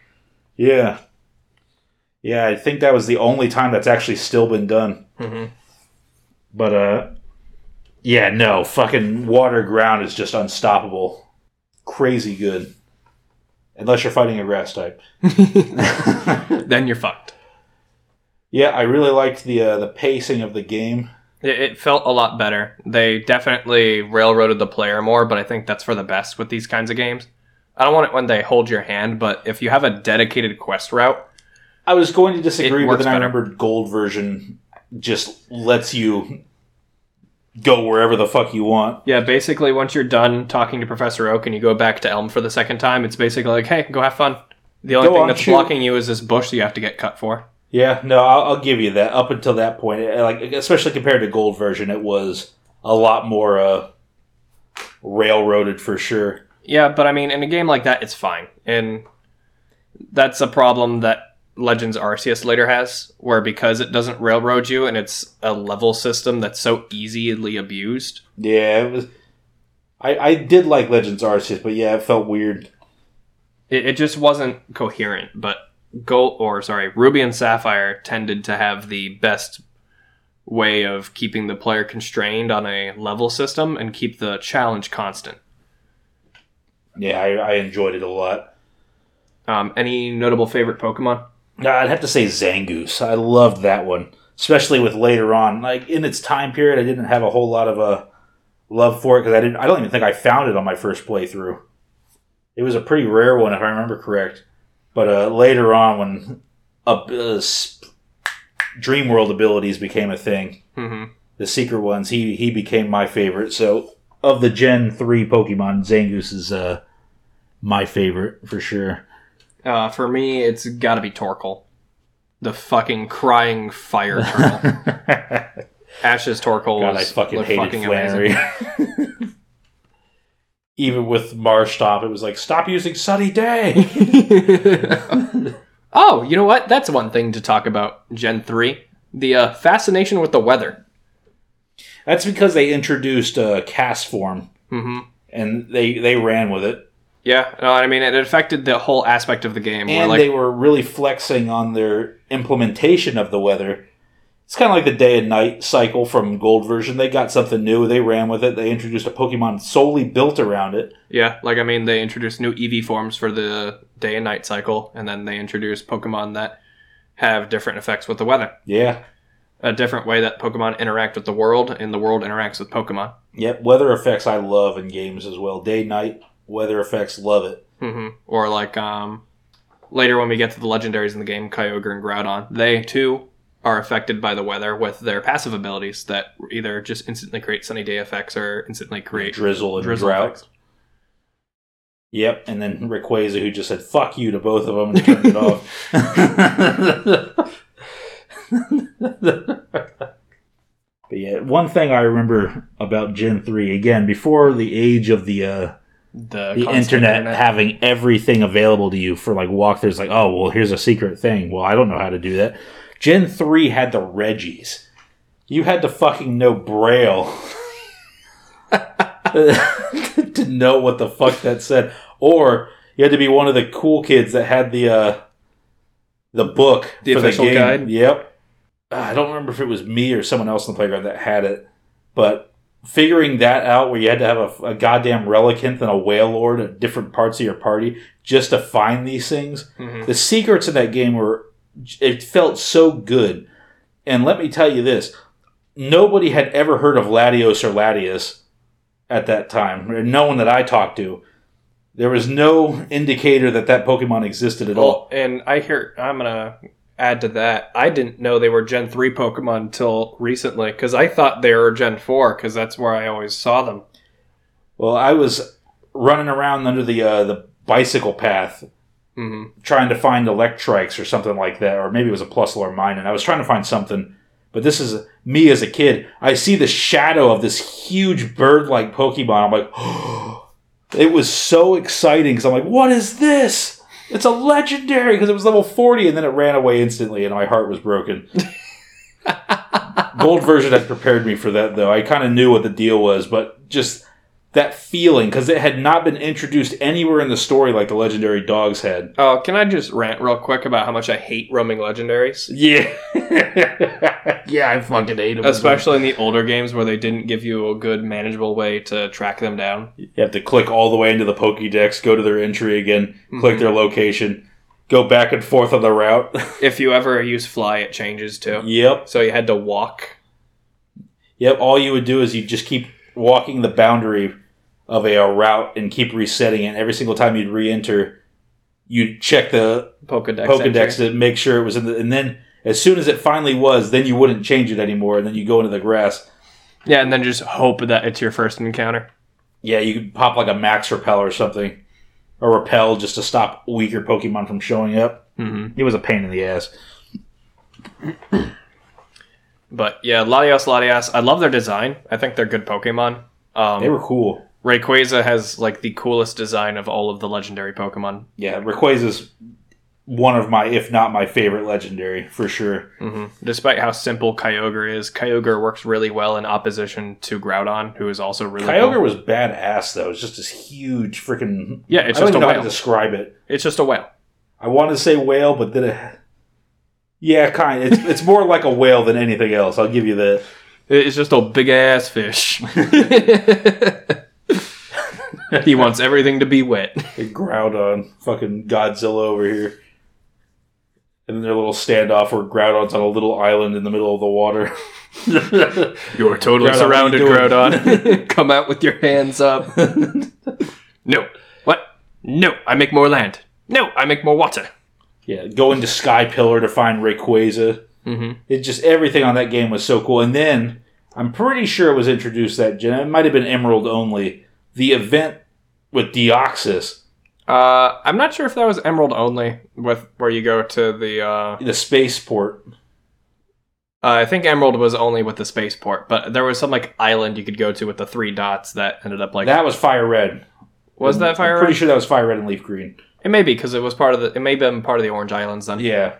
Yeah. Yeah, I think that was the only time that's actually still been done. hmm But uh yeah, no, fucking water ground is just unstoppable. Crazy good. Unless you're fighting a grass type. then you're fucked. Yeah, I really liked the uh, the pacing of the game. It, it felt a lot better. They definitely railroaded the player more, but I think that's for the best with these kinds of games. I don't want it when they hold your hand, but if you have a dedicated quest route, I was going to disagree, but then I remembered gold version just lets you go wherever the fuck you want. yeah, basically once you're done talking to Professor Oak and you go back to Elm for the second time, it's basically like, hey, go have fun. The only Go thing on, that's shoot. blocking you is this bush that you have to get cut for. Yeah, no, I'll, I'll give you that. Up until that point, like especially compared to gold version, it was a lot more uh, railroaded for sure. Yeah, but I mean, in a game like that, it's fine. And that's a problem that Legends Arceus later has, where because it doesn't railroad you and it's a level system that's so easily abused, Yeah, it was. I I did like Legends Arceus, but yeah, it felt weird. it, it just wasn't coherent. But Gold or sorry, Ruby and Sapphire tended to have the best way of keeping the player constrained on a level system and keep the challenge constant. Yeah, I, I enjoyed it a lot. Um, any notable favorite Pokemon? I'd have to say Zangoose. I loved that one, especially with later on. Like in its time period, I didn't have a whole lot of a love for it because I didn't. I don't even think I found it on my first playthrough. It was a pretty rare one, if I remember correct. But uh, later on, when uh, uh, Dream World abilities became a thing, Mm-hmm. the secret ones, he he became my favorite. So of the Gen three Pokemon, Zangoose is uh, my favorite for sure. Uh, for me, it's got to be Torkoal, the fucking crying fire turtle. Ash's Torkoal God, I fucking hated fucking Flannery. Even with Marshtomp, it was like, stop using Sunny Day. oh, you know what? That's one thing to talk about. Gen three, the uh, fascination with the weather. That's because they introduced uh, Castform, hmm and they they ran with it, Yeah, no, I mean it affected the whole aspect of the game. where and like, they were really flexing on their implementation of the weather. It's kind of like the day and night cycle from Gold version. They got something new. They ran with it. They introduced a Pokemon solely built around it. yeah, like I mean they introduced new Eevee forms for the day and night cycle, and then they introduced Pokemon that have different effects with the weather. Yeah. A different way that Pokemon interact with the world, and the world interacts with Pokemon. Yep. Weather effects I love in games as well. Day night weather effects love it. hmm Or like um, later when we get to the legendaries in the game, Kyogre and Groudon, they too are affected by the weather with their passive abilities that either just instantly create sunny day effects or instantly create Drizzle and drizzle drought. effects. Yep, and then Rayquaza who just said "fuck you" to both of them and turned it off. but yeah, one thing I remember about Gen three again before the age of the uh, The, the constant internet, having everything available to you for like walkthroughs, like oh well, here's a secret thing. Well, I don't know how to do that. Gen three had the Regis. You had to fucking know Braille to know what the fuck that said, or you had to be one of the cool kids that had the uh, the book The for official the game. guide? Yep. Uh, I don't remember if it was me or someone else in the playground that had it, but figuring that out where you had to have a, a goddamn relicanth and a Wailord at different parts of your party just to find these things. Mhm. The secrets in that game were it felt so good. And let me tell you this, nobody had ever heard of Latios or Latias at that time. No one that I talked to. There was no indicator that that Pokemon existed at all. And I hear I'm gonna add to that. I didn't know they were Gen three Pokemon until recently because I thought they were Gen four because that's where I always saw them. Well, I was running around under the uh, the bicycle path hmm trying to find Electrikes or something like that, or maybe it was a Plus or mine, and I was trying to find something. But this is me as a kid. I see the shadow of this huge bird-like Pokemon. I'm like, it was so exciting because I'm like, what is this? It's a legendary because it was level 40, and then it ran away instantly, and my heart was broken. Gold version had prepared me for that, though. I kind of knew what the deal was, but just that feeling because it had not been introduced anywhere in the story like the legendary dogs had. Oh, can I just rant real quick about how much I hate roaming legendaries? Yeah. yeah, I fucking hate them. Especially in the older games where they didn't give you a good manageable way to track them down. You have to click all the way into the Pokédex, go to their entry again, click Mhm. their location, go back and forth on the route. If you ever use fly, it changes too. yep. So you had to walk. Yep. All you would do is you just keep walking the boundary of a, uh route and keep resetting it. Every single time you'd re enter, you'd check the Pokedex. Pokedex entry. to make sure it was in the. And then as soon as it finally was, then you wouldn't change it anymore. And then you go into the grass. Yeah, and then just hope that it's your first encounter. Yeah, you could pop like a max repel or something, or repel just to stop weaker Pokemon from showing up. hmm It was a pain in the ass. But yeah, Latios, Latias, I love their design. I think they're good Pokemon. Um, They were cool. Rayquaza has like the coolest design of all of the legendary Pokemon. Yeah, Rayquaza's one of my, if not my favorite legendary for sure. hmm Despite how simple Kyogre is, Kyogre works really well in opposition to Groudon, who is also really Kyogre cool. was badass though. It's just this huge freaking. Yeah, it's I don't just a even know how to whale. describe it. It's just a whale. I want to say whale, but then it, yeah, kind. It's it's more like a whale than anything else. I'll give you that. It's just a big ass fish. he wants everything to be wet. They Groudon, fucking Godzilla over here. And then their little standoff where Groudon's on a little island in the middle of the water. You're totally Groudon, surrounded, you Groudon. Come out with your hands up. no. What? No, I make more land. No, I make more water. yeah, go into Sky Pillar to find Rayquaza. Mm-hmm. It just everything on that game was so cool. And then I'm pretty sure it was introduced that gen. It might have been Emerald only. The event with Deoxys, Uh, I'm not sure if that was Emerald only, with where you go to the. Uh, the spaceport. uh, I think Emerald was only with the spaceport, but there was some like island you could go to with the three dots that ended up like. that was Fire Red. was that Fire I'm pretty Red? sure that was Fire Red and Leaf Green. It may be because it was part of the. It may have been part of the Orange Islands then. Yeah.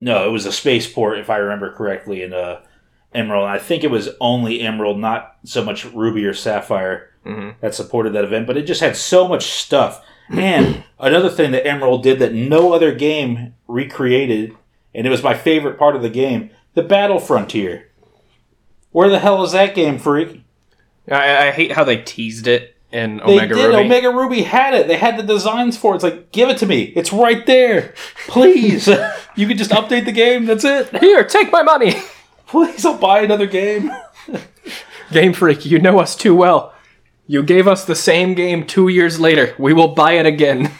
No, it was a spaceport, if I remember correctly, in uh, Emerald. I think it was only Emerald, not so much Ruby or Sapphire hmm that supported that event. But it just had so much stuff. And another thing that Emerald did that no other game recreated, and it was my favorite part of the game, the Battle Frontier. Where the hell is that game, freak? I, I hate how they teased it in They Omega did. Ruby. Omega Ruby had it. They had the designs for it. It's like, give it to me. It's right there. Please. you can just update the game. That's it. Here, take my money. Please, I'll buy another game. Game Freak, you know us too well. You gave us the same game two years later. We will buy it again.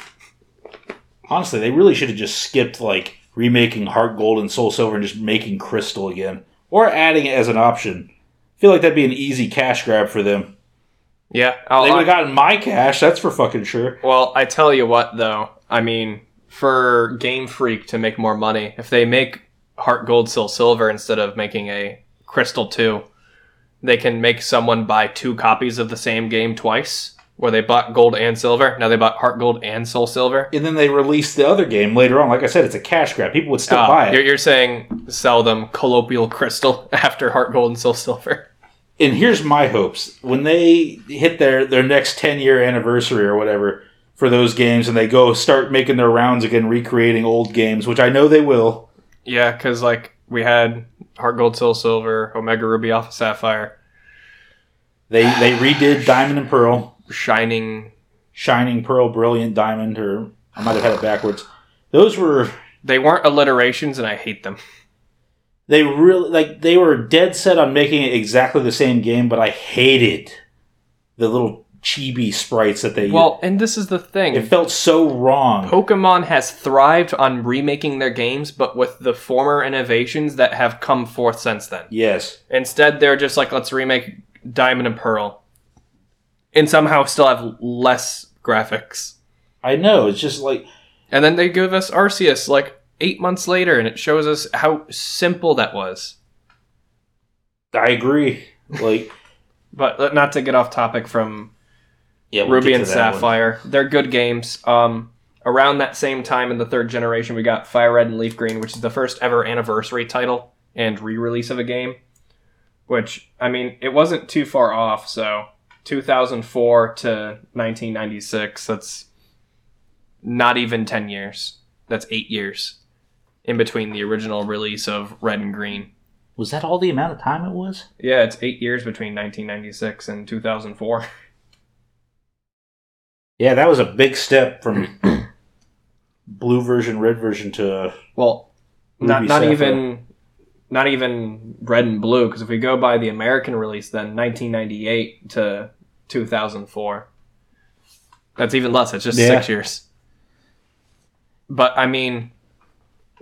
Honestly, they really should have just skipped like remaking Heart Gold and Soul Silver and just making Crystal again, or adding it as an option. I feel like that'd be an easy cash grab for them. Yeah, I'll, They would have gotten my cash. That's for fucking sure. well, I tell you what, though. I mean, for Game Freak to make more money, if they make Heart Gold, Soul Silver instead of making a Crystal 2, they can make someone buy two copies of the same game twice, where they bought Gold and Silver. Now they bought Heart Gold and Soul Silver. And then they released the other game later on. Like I said, it's a cash grab. People would still Ah, buy it. You're, you're saying sell them colloquial crystal after Heart Gold and Soul Silver. and here's my hopes when they hit their their next 10 year anniversary or whatever for those games and they go start making their rounds again recreating old games which i know they will Yeah, because like we had Heart Gold, Soul Silver, Omega Ruby, Alpha Sapphire, they they redid diamond and pearl Shining. shining pearl brilliant diamond or i might have had it backwards those were They weren't alliterations, and I hate them. they really like they were dead set on making it exactly the same game but i hated the little chibi sprites that they Well, and this is the thing. it felt so wrong Pokemon has thrived on remaking their games, but with the former innovations that have come forth since then. yes Instead, they're just like, let's remake Diamond and Pearl, and somehow still have less graphics. i know it's just like And then they give us Arceus like eight months later, and it shows us how simple that was. i agree like But uh, not to get off topic from yeah we'll Ruby and to that one. Sapphire, they're good games. Um, around that same time in the third generation, we got Fire Red and Leaf Green, which is the first ever anniversary title and re-release of a game. Which I mean, it wasn't too far off. So 2004 to 1996. That's not even 10 years. That's eight years in between the original release of Red and Green. Was that all the amount of time it was? Yeah, it's eight years between 1996 and 2004. Yeah, that was a big step from blue version, red version to Well, not not Sapphire. even not even red and blue because if we go by the American release, then 1998 to 2004. That's even less. It's just Yeah. six years. But I mean,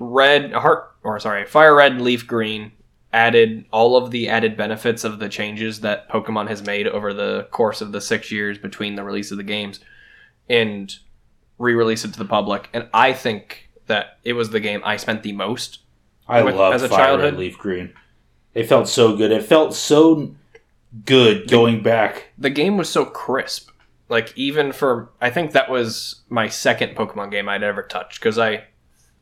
red heart or sorry, fire red leaf green added all of the added benefits of the changes that Pokemon has made over the course of the six years between the release of the games and re-release it to the public. And I think that it was the game I spent the most I With- love as a Fire childhood? Red Leaf Green. It felt so good. It felt so good going back. the game was so crisp. Like even for I think that was my second Pokemon game I'd ever touched because I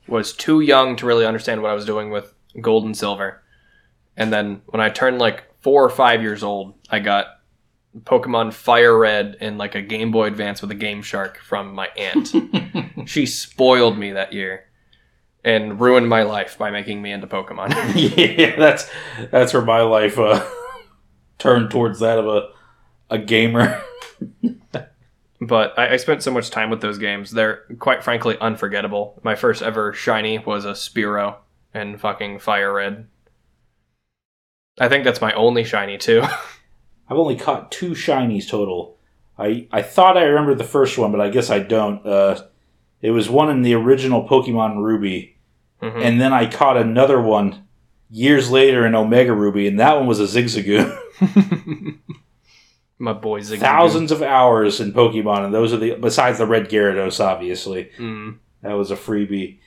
was too young to really understand what I was doing with Gold and Silver. And then when I turned like four or five years old, I got Pokemon Fire Red and like a Game Boy Advance with a Game Shark from my aunt. she spoiled me that year and ruined my life by making me into Pokemon. yeah, that's that's where my life uh, turned towards that of a a gamer. but I, I spent so much time with those games. They're quite frankly unforgettable. My first ever shiny was a Spearow and fucking Fire Red. I think that's my only shiny too. I've only caught two shinies total. I I thought I remembered the first one, but I guess I don't. Uh, it was one in the original Pokemon Ruby, Mhm. and then I caught another one years later in Omega Ruby, and that one was a Zigzagoon. my boy Zigzagoon. Thousands of hours in Pokemon, and those are the besides the Red Gyarados, obviously. Mm. That was a freebie.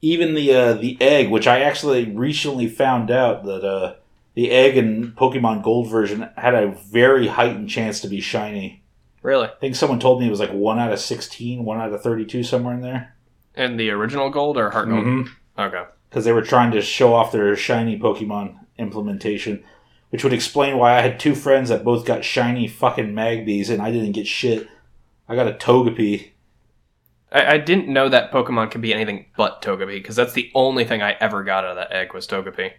Even the uh, the egg, which I actually recently found out that uh, the egg in Pokemon Gold version had a very heightened chance to be shiny. Really? I think someone told me it was like one out of 16, one out of 32, somewhere in there. And the original gold or heart gold? Mhm. Okay. Because they were trying to show off their shiny Pokemon implementation, which would explain why I had two friends that both got shiny fucking Magbies and I didn't get shit. I got a Togepi. I, I didn't know that Pokemon could be anything but Togepi because that's the only thing I ever got out of that egg was Togepi.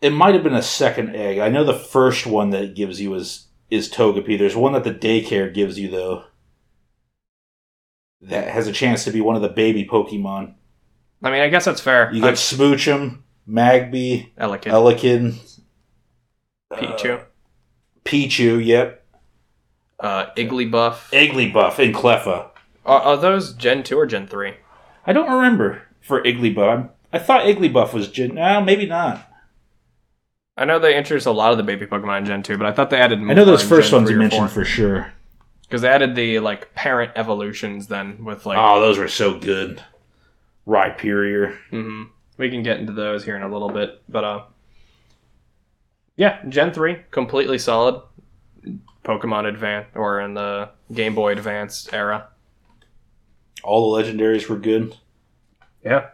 It might have been a second egg. I know the first one that it gives you is is Togepi. There's one that the daycare gives you though. That has a chance to be one of the baby Pokemon. I mean, I guess that's fair. You got Smoochum, Magby, Elekid, Elekin, Pichu, uh, Pichu, yep. uh, Igglybuff. Igglybuff and Cleffa. Are, are those Gen 2 or Gen 3? I don't remember for Igglybuff. I'm- I thought Igglybuff was Gen. No, maybe not. I know they introduced a lot of the baby Pokemon in Gen 2, but I thought they added more I know those first ones you mentioned for sure. Because they added the, like, parent evolutions then with, like, oh, those were so good. Rhyperior. hmm We can get into those here in a little bit, but uh, yeah, Gen three completely solid. Pokemon Advance or in the Game Boy Advance era. All the legendaries were good. Yeah,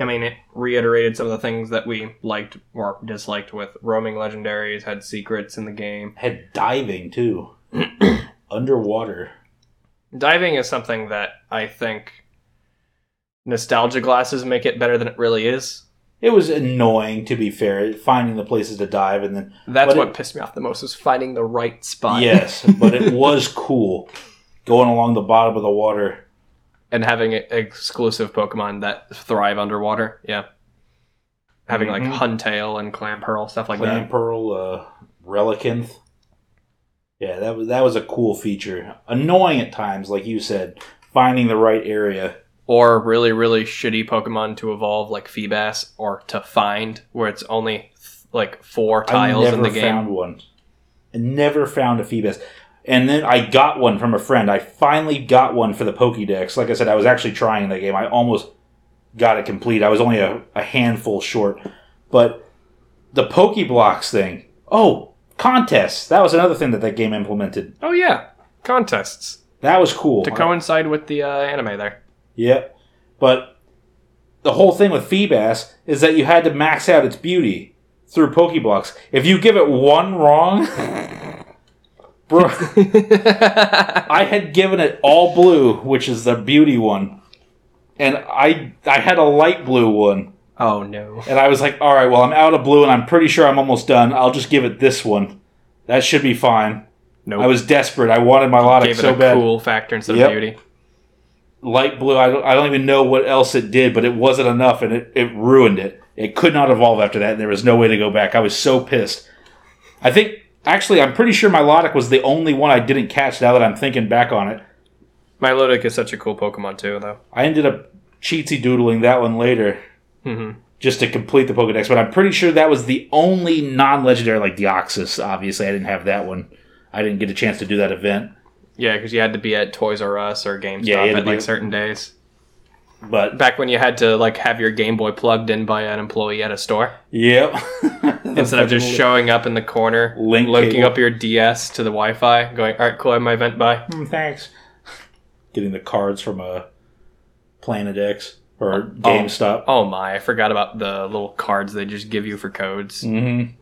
I mean it reiterated some of the things that we liked or disliked with roaming legendaries. Had secrets in the game. Had diving too. Underwater. Diving is something that I think nostalgia glasses make it better than it really is. It was annoying to be fair, finding the places to dive and then That's what it- pissed me off the most was finding the right spot. yes, but it was cool going along the bottom of the water. And having exclusive Pokemon that thrive underwater. Yeah, having Mhm. like Huntail and Clamperl stuff like Clam that. Pearl, uh, Relicanth. Yeah, that was that was a cool feature. Annoying at times, like you said, finding the right area. Or really, really shitty Pokemon to evolve like Feebas or to find where it's only like four I tiles never in the game. found one. I never found a Feebas. And then I got one from a friend. I finally got one for the Pokédex. Like I said, I was actually trying that game. I almost got it complete. I was only a, a handful short. But the Pokeblocks thing. Oh, contests. That was another thing that that game implemented. Oh yeah, contests That was cool. to coincide with the uh, anime there. Yep. But the whole thing with Feebas is that you had to max out its beauty through Pokeblocks. If you give it one wrong, I had given it all blue, which is the beauty one, and I I had a light blue one, oh no. and I was like, all right, well, I'm out of blue, and I'm pretty sure I'm almost done. I'll just give it this one. That should be fine. Nope. I was desperate. I wanted my Milotic Gave it so a bad. cool factor instead Yep. of beauty. light blue. I don't, I don't even know what else it did, but it wasn't enough, and it, it ruined it. It could not evolve after that, and there was no way to go back. I was so pissed. I think, actually, I'm pretty sure Milotic was the only one I didn't catch now that I'm thinking back on it. Milotic is such a cool Pokemon too, though. I ended up cheatsy doodling that one later hmm just to complete the Pokedex, but I'm pretty sure that was the only non legendary, like Deoxys. Obviously, I didn't have that one. I didn't get a chance to do that event. Yeah, because you had to be at Toys R Us or GameStop Yeah, you had to at like certain days. But, Back when you had to like have your Game Boy plugged in by an employee at a store yep. instead of just showing up in the corner, Link linking cable. up your DS to the Wi-Fi, going, "All right, cool, I have my event by." Mm, thanks. Getting the cards from a Planet X or Oh. GameStop. Oh my, I forgot about the little cards they just give you for codes. Mm-hmm.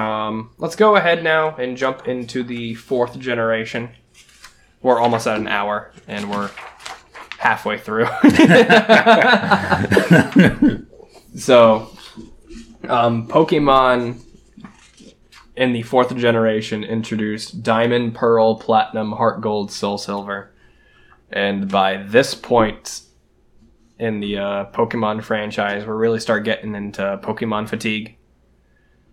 Um, let's go ahead now and jump into the fourth generation. We're almost at an hour, and we're halfway through. so, um, Pokemon in the fourth generation introduced Diamond, Pearl, Platinum, Heart Gold, Soul Silver. And by this point in the uh, Pokemon franchise, we really start getting into Pokemon fatigue,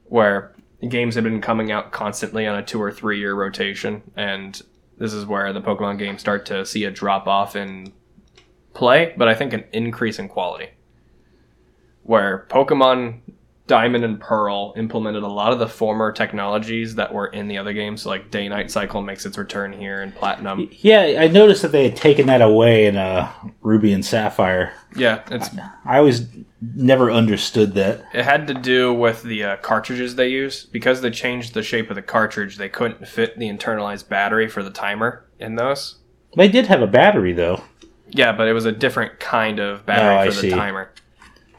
where games have been coming out constantly on a two or three year rotation. And this is where the Pokemon games start to see a drop off in play, but I think an increase in quality. Where Pokemon Diamond and Pearl implemented a lot of the former technologies that were in the other games, like Day Night Cycle makes its return here in Platinum. Yeah, I noticed that they had taken that away in uh, Ruby and Sapphire. Yeah, it's I always never understood that. it had to do with the uh, cartridges they use because they changed the shape of the cartridge. They couldn't fit the internalized battery for the timer in those. They did have a battery though. Yeah, but it was a different kind of battery Oh, I for the see. timer.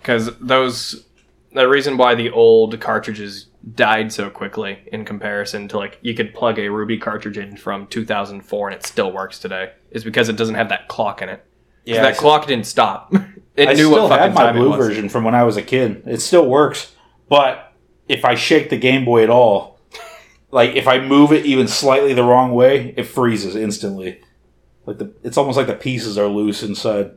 Because those, the reason why the old cartridges died so quickly in comparison to like you could plug a Ruby cartridge in from 2004 and it still works today is because it doesn't have that clock in it. Yeah, that clock didn't stop. it I knew still what fucking have my time blue was. version from when I was a kid. It still works, but if I shake the Game Boy at all, like if I move it even slightly the wrong way, it freezes instantly. Like the, it's almost like the pieces are loose inside.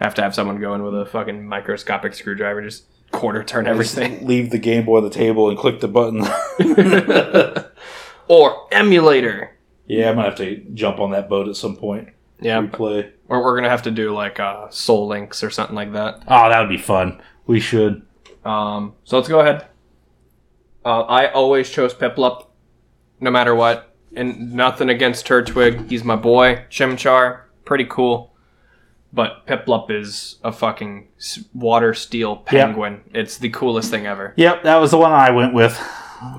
Have to have someone go in with a fucking microscopic screwdriver, just quarter turn I just everything. leave the Game Boy on the table and click the button. or emulator. yeah, I'm gonna have to jump on that boat at some point. Yeah, Replay. or we're gonna have to do like uh, Soul Links or something like that. Oh, that would be fun. We should. Um, so let's go ahead. Uh, I always chose Piplup, no matter what. And nothing against Turtwig. He's my boy. Chimchar, pretty cool. But Piplup is a fucking water steel penguin. It's the coolest thing ever. Yep, that was the one I went with.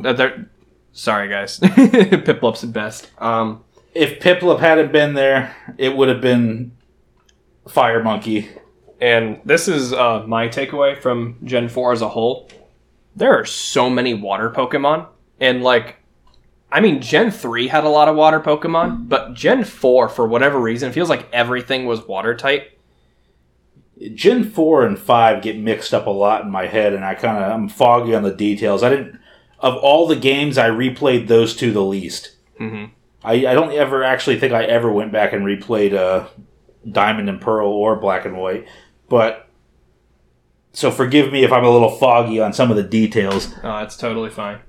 They're- Sorry, guys. Piplup's the best. Um, If Piplup hadn't been there, it would have been Fire Monkey. And this is uh, my takeaway from Gen 4 as a whole. There are so many water Pokemon. And, like, I mean, Gen 3 had a lot of water Pokemon, but Gen 4, for whatever reason, feels like everything was watertight. Gen four and five get mixed up a lot in my head, and I kind of I'm foggy on the details. I didn't of all the games I replayed those two the least. hmm I, I don't ever actually think I ever went back and replayed uh, Diamond and Pearl or Black and White, but so forgive me if I'm a little foggy on some of the details. Oh, that's totally fine.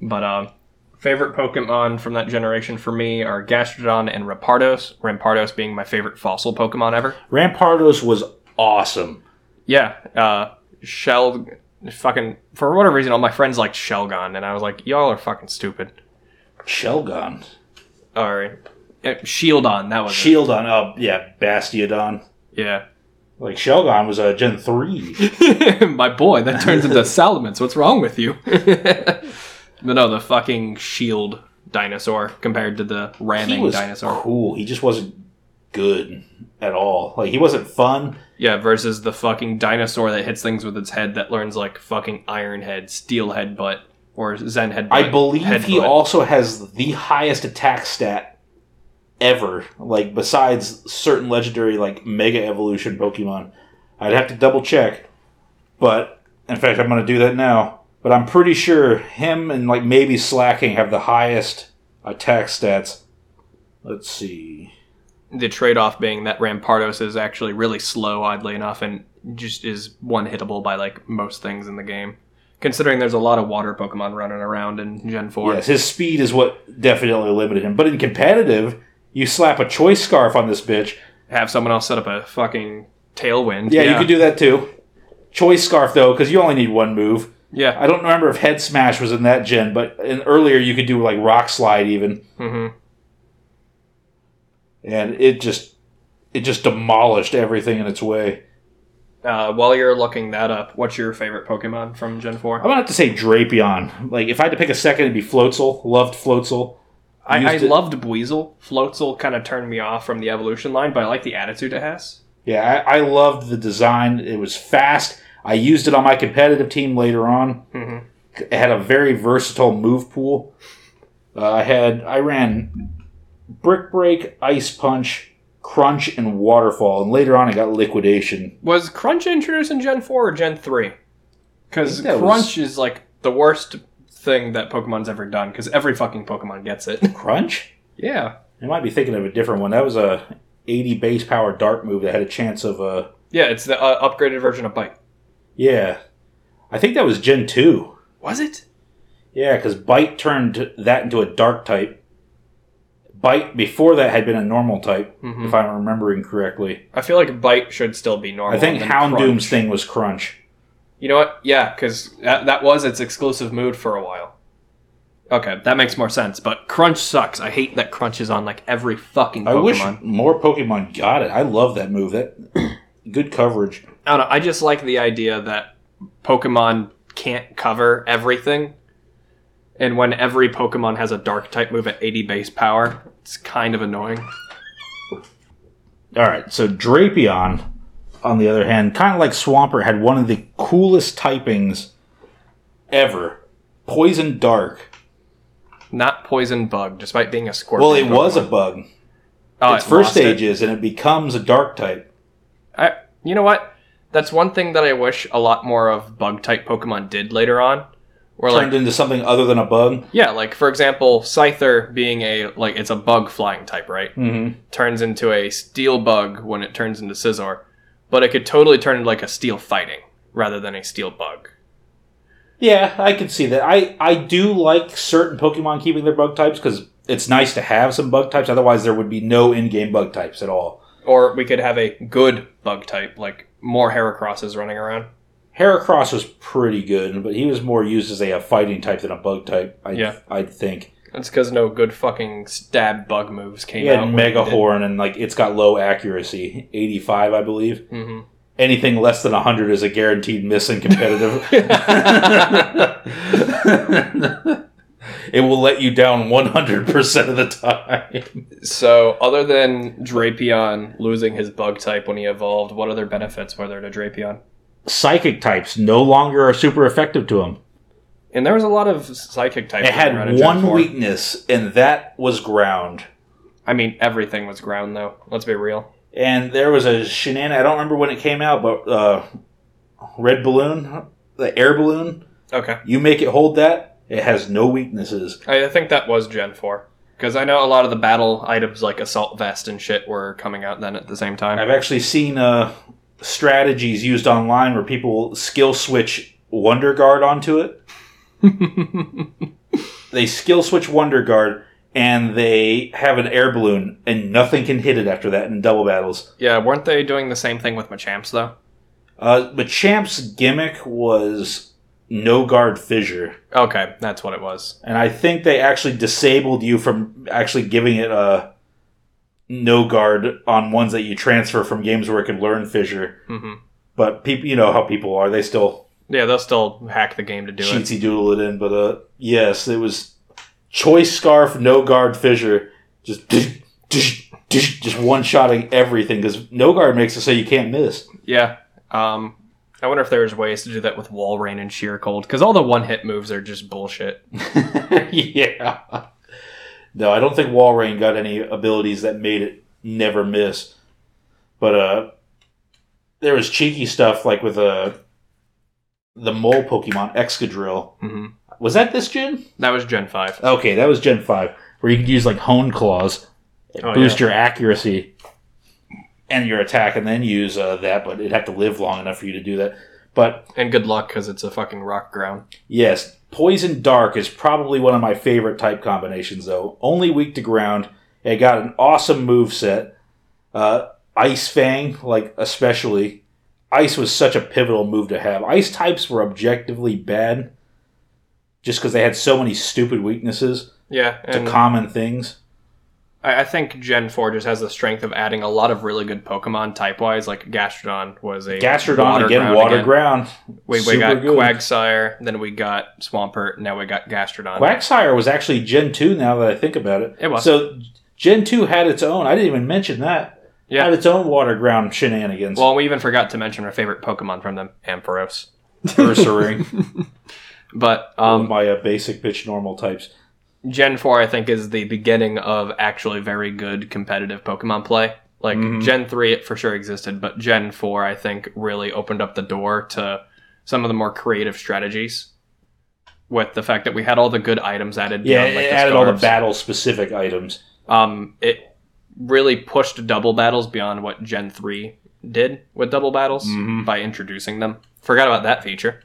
But, um, favorite Pokemon from that generation for me are Gastrodon and Rampardos. Rampardos being my favorite fossil Pokemon ever. Rampardos was awesome. Yeah, uh, Shell, fucking for whatever reason, all my friends liked Shelgon, and I was like, y'all are fucking stupid. Shelgon, All right, uh, Shieldon, that was. Shieldon, oh yeah, Bastiodon. Yeah, Like Shelgon was a Gen three. my boy, that turns into Salamence. What's wrong with you? but no, the fucking Shield dinosaur compared to the he ramming was dinosaur. cool. He just wasn't good at all. Like he wasn't fun. Yeah, versus the fucking dinosaur that hits things with its head that learns like fucking Iron Head, Steel Headbutt, or Zen Headbutt. I believe he Headbutt. also has the highest attack stat ever. Like besides certain legendary like Mega Evolution Pokemon. I'd have to double check, but in fact, I'm going to do that now. But I'm pretty sure him and like maybe Slaking have the highest uh, attack stats. Let's see. the trade-off being that Rampardos is actually really slow, oddly enough, and just is one-hittable by like most things in the game. Considering there's a lot of water Pokemon running around in Gen Four. Yes, his speed is what definitely limited him. But in competitive, you slap a choice scarf on this bitch. Have someone else set up a fucking Tailwind. Yeah, you could do that too. Choice scarf though, because you only need one move. Yeah. I don't remember if Head Smash was in that gen, but in earlier you could do like Rock Slide even, hmm and it just it just demolished everything in its way. Uh, while you're looking that up, what's your favorite Pokemon from Gen 4? I'm gonna have to say Drapion. Like if I had to pick a second, it'd be Floatzel. Loved Floatzel. I, I loved Buizel. Floatzel kind of turned me off from the evolution line, but I like the attitude it has. Yeah, I, I loved the design. It was fast. I used it on my competitive team later on. hmm It had a very versatile move pool. Uh, I had I ran Brick Break, Ice Punch, Crunch, and Waterfall, and later on I got Liquidation. Was Crunch introduced in Gen 4 or Gen 3? Because I think that Crunch is like the worst thing that Pokemon's ever done, because every fucking Pokemon gets it. Crunch? yeah. I might be thinking of a different one. That was a 80 base power dart move that had a chance of uh Yeah, it's the uh, upgraded version of Bite. Yeah. I think that was Gen 2. Was it? Yeah, because Bite turned that into a dark type. Bite before that had been a normal type, Mhm. if I'm remembering correctly. I feel like Bite should still be normal. I think Houndoom's Crunch. thing was Crunch. You know what? Yeah, because that, that was its exclusive mood for a while. Okay, that makes more sense. But Crunch sucks. I hate that Crunch is on like every fucking Pokemon. I wish more Pokemon got it. I love that move. That good coverage. I don't know. I just like the idea that Pokemon can't cover everything. And when every Pokemon has a dark type move at 80 base power, it's kind of annoying. All right, so Drapion, on the other hand, kind of like Swampert, had one of the coolest typings ever. Poison Dark. Not Poison Bug, despite being a Scorpion. Well, it was a bug. Oh, its it first it. stage is, and it becomes a Dark type. I, you know what? That's one thing that I wish a lot more of bug type Pokemon did later on. Like Turned into something other than a bug. yeah, like for example, Scyther being a like it's a bug flying type, right? Mm-hmm. Turns into a steel bug when it turns into Scizor, but it could totally turn into like a steel fighting rather than a steel bug. Yeah, I can see that. I, I do like certain Pokemon keeping their bug types because it's nice to have some bug types. Otherwise, there would be no in-game bug types at all. Or we could have a good bug type, like more Heracrosses running around. Heracross was pretty good, but he was more used as a, fighting type than a bug type. I, Yeah. I'd think. That's because no good fucking stab bug moves came He had out. Mega Horn, and like it's got low accuracy, eighty-five, I believe. hmm Anything less than hundred is a guaranteed miss in competitive. it will let you down one hundred percent of the time. So, other than Drapion losing his bug type when he evolved, what other benefits were there to Drapion? Psychic types no longer are super effective to him. And there was a lot of psychic types. It had in Gen one 4. weakness, and that was ground. I mean, everything was ground, though. Let's be real. And there was a shenan. I don't remember when it came out, but uh, red balloon, the air balloon. Okay. You make it hold that. It has no weaknesses. I I think that was Gen 4. Because I know a lot of the battle items like Assault Vest and shit were coming out then at the same time. I've actually seen uh, strategies used online where people skill switch Wonder Guard onto it. They skill switch Wonder Guard, and they have an air balloon, and nothing can hit it after that in double battles. yeah, weren't they doing the same thing with Machamps, though? Uh, but Champ's gimmick was no guard fissure. Okay, that's what it was. And I think they actually disabled you from actually giving it a no guard on ones that you transfer from games where it can learn fissure. hmm But people, you know how people are; they still Yeah, they'll still hack the game to do it. cheatsy doodle it in. But uh, yes, it was choice scarf, no guard fissure, just just one shotting everything because no guard makes it so you can't miss. Yeah. Um, I wonder if there's ways to do that with Walrein and Sheer Cold, because all the one hit moves are just bullshit. yeah. No, I don't think Walrein got any abilities that made it never miss. But uh there was cheeky stuff like with uh the mole Pokemon Excadrill. hmm Was that this gen? That was Gen 5. Okay, that was Gen 5, where you could use like Hone Claws, Oh, boost your accuracy and your attack, and then use uh, that, but it'd have to live long enough for you to do that. But And good luck, because it's a fucking rock ground. Yes, Poison Dark is probably one of my favorite type combinations, though. Only weak to ground. It got an awesome move set. Uh, Ice Fang, like especially. Ice was such a pivotal move to have. Ice types were objectively bad, just because they had so many stupid weaknesses Yeah, to common things. I, I think Gen 4 just has the strength of adding a lot of really good Pokemon type-wise, like Gastrodon was a Gastrodon water again, ground water again. ground. We, we got good. Quagsire, then we got Swampert, now we got Gastrodon. Quagsire was actually Gen 2 now that I think about it. It was. So Gen 2 had its own. I didn't even mention that. Yeah. Had its own water ground shenanigans. Well, we even forgot to mention our favorite Pokemon from them, Ampharos. Ursaring. But Um, um, my uh, basic bitch normal types. Gen 4, I think, is the beginning of actually very good competitive Pokemon play. Like, Mhm. Gen 3, it for sure existed, but Gen 4, I think, really opened up the door to some of the more creative strategies. With the fact that we had all the good items added. Yeah, beyond, like, it added all the battle specific items. Um, it really pushed double battles beyond what Gen 3 did with double battles Mhm. by introducing them. Forgot about that feature.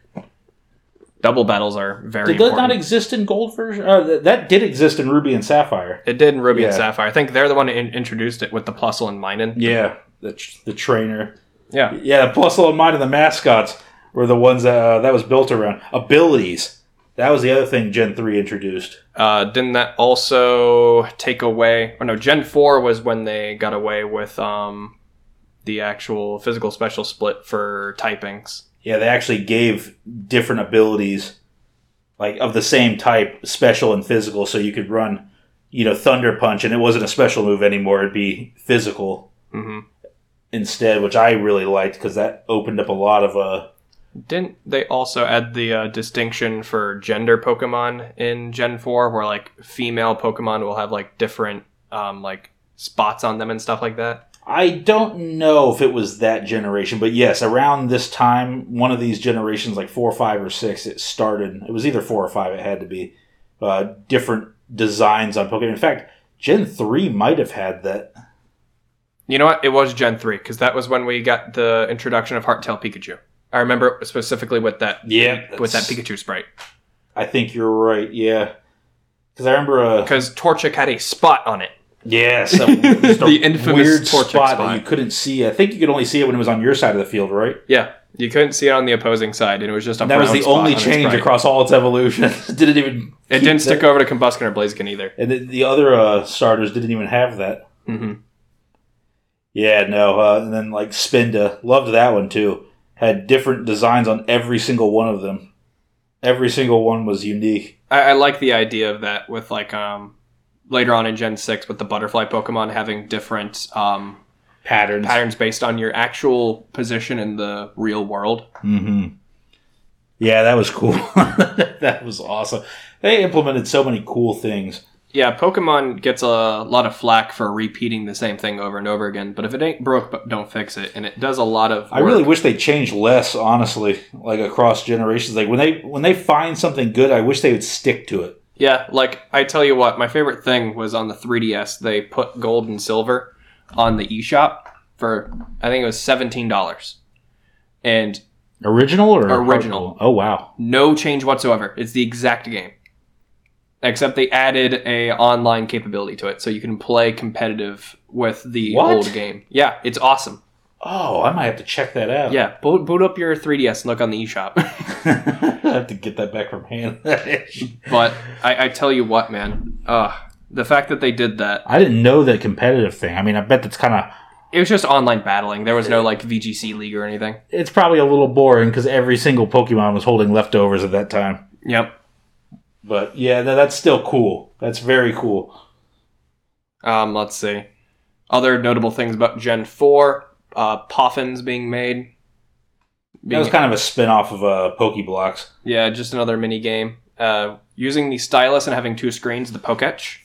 Double battles are very Did that important. not exist in gold version? Uh, that did exist in Ruby and Sapphire. it did in Ruby and Sapphire. I think they're the one who in- introduced it with the Plusle and Minun. Yeah, the, tr- the trainer. Yeah. Yeah, Plusle and Mine and the mascots were the ones that, uh, that was built around. Abilities. That was the other thing Gen 3 introduced. Uh, didn't that also take away? Oh no, Gen Four was when they got away with um, the actual physical special split for typings. Yeah, they actually gave different abilities, like of the same type, special and physical, so you could run, you know, Thunder Punch, and it wasn't a special move anymore; it'd be physical hmm instead, which I really liked because that opened up a lot of uh. Didn't they also add the uh, distinction for gender Pokemon in Gen 4 where like female Pokemon will have like different um, like spots on them and stuff like that? I don't know if it was that generation, but yes, around this time, one of these generations, like four, five, or six, it started. It was either four or five. It had to be uh, different designs on Pokemon. In fact, Gen three might have had that. You know what? It was Gen 3 because that was when we got the introduction of Hearttail Pikachu. I remember specifically with that Yeah, with that Pikachu sprite I think you're right. Yeah, because I remember. Uh, because Torchic had a spot on it. Yeah, some just The infamous weird Torchic spot, spot. that you couldn't see. I think you could only see it when it was on your side of the field, right? Yeah, you couldn't see it on the opposing side, and it was just a that was the spot only on change across all its evolution. didn't even. It didn't stick that- over to Combusken or Blaziken either. And the, the other uh, starters didn't even have that. hmm Yeah, no. Uh, and then like Spinda, loved that one too. Had different designs on every single one of them. Every single one was unique. I, I like the idea of that with like um later on in Gen six with the butterfly Pokemon having different um Patterns. patterns based on your actual position in the real world. hmm Yeah, that was cool. that was awesome. They implemented so many cool things. Yeah, Pokemon gets a lot of flack for repeating the same thing over and over again, but if it ain't broke, don't fix it, and it does a lot of. I really wish they changed less, honestly, like across generations. Like when they when they find something good, I wish they would stick to it. Yeah, like I tell you what, my favorite thing was on the 3DS. They put gold and silver on the eShop for I think it was seventeen dollars, and Original or Original. Oh wow. no change whatsoever. It's the exact game, except they added a online capability to it, so you can play competitive with the What? old game. Yeah, it's awesome. Oh, I might have to check that out. Yeah, boot, boot up your 3DS and look on the eShop. I have to get that back from hand. but I, I tell you what, man, uh, the fact that they did that, I didn't know that competitive thing. I mean, I bet that's kind of it was just online battling. There was no like VGC league or anything. it's probably a little boring because every single Pokemon was holding leftovers at that time. Yep. But yeah, tha- that's still cool. That's very cool. Um, let's see. Other notable things about Gen 4, uh, Poffins being made. That was kind of a spin off of uh, Pokeblocks. Yeah, just another mini game. Uh, using the stylus and having two screens, the Poketch,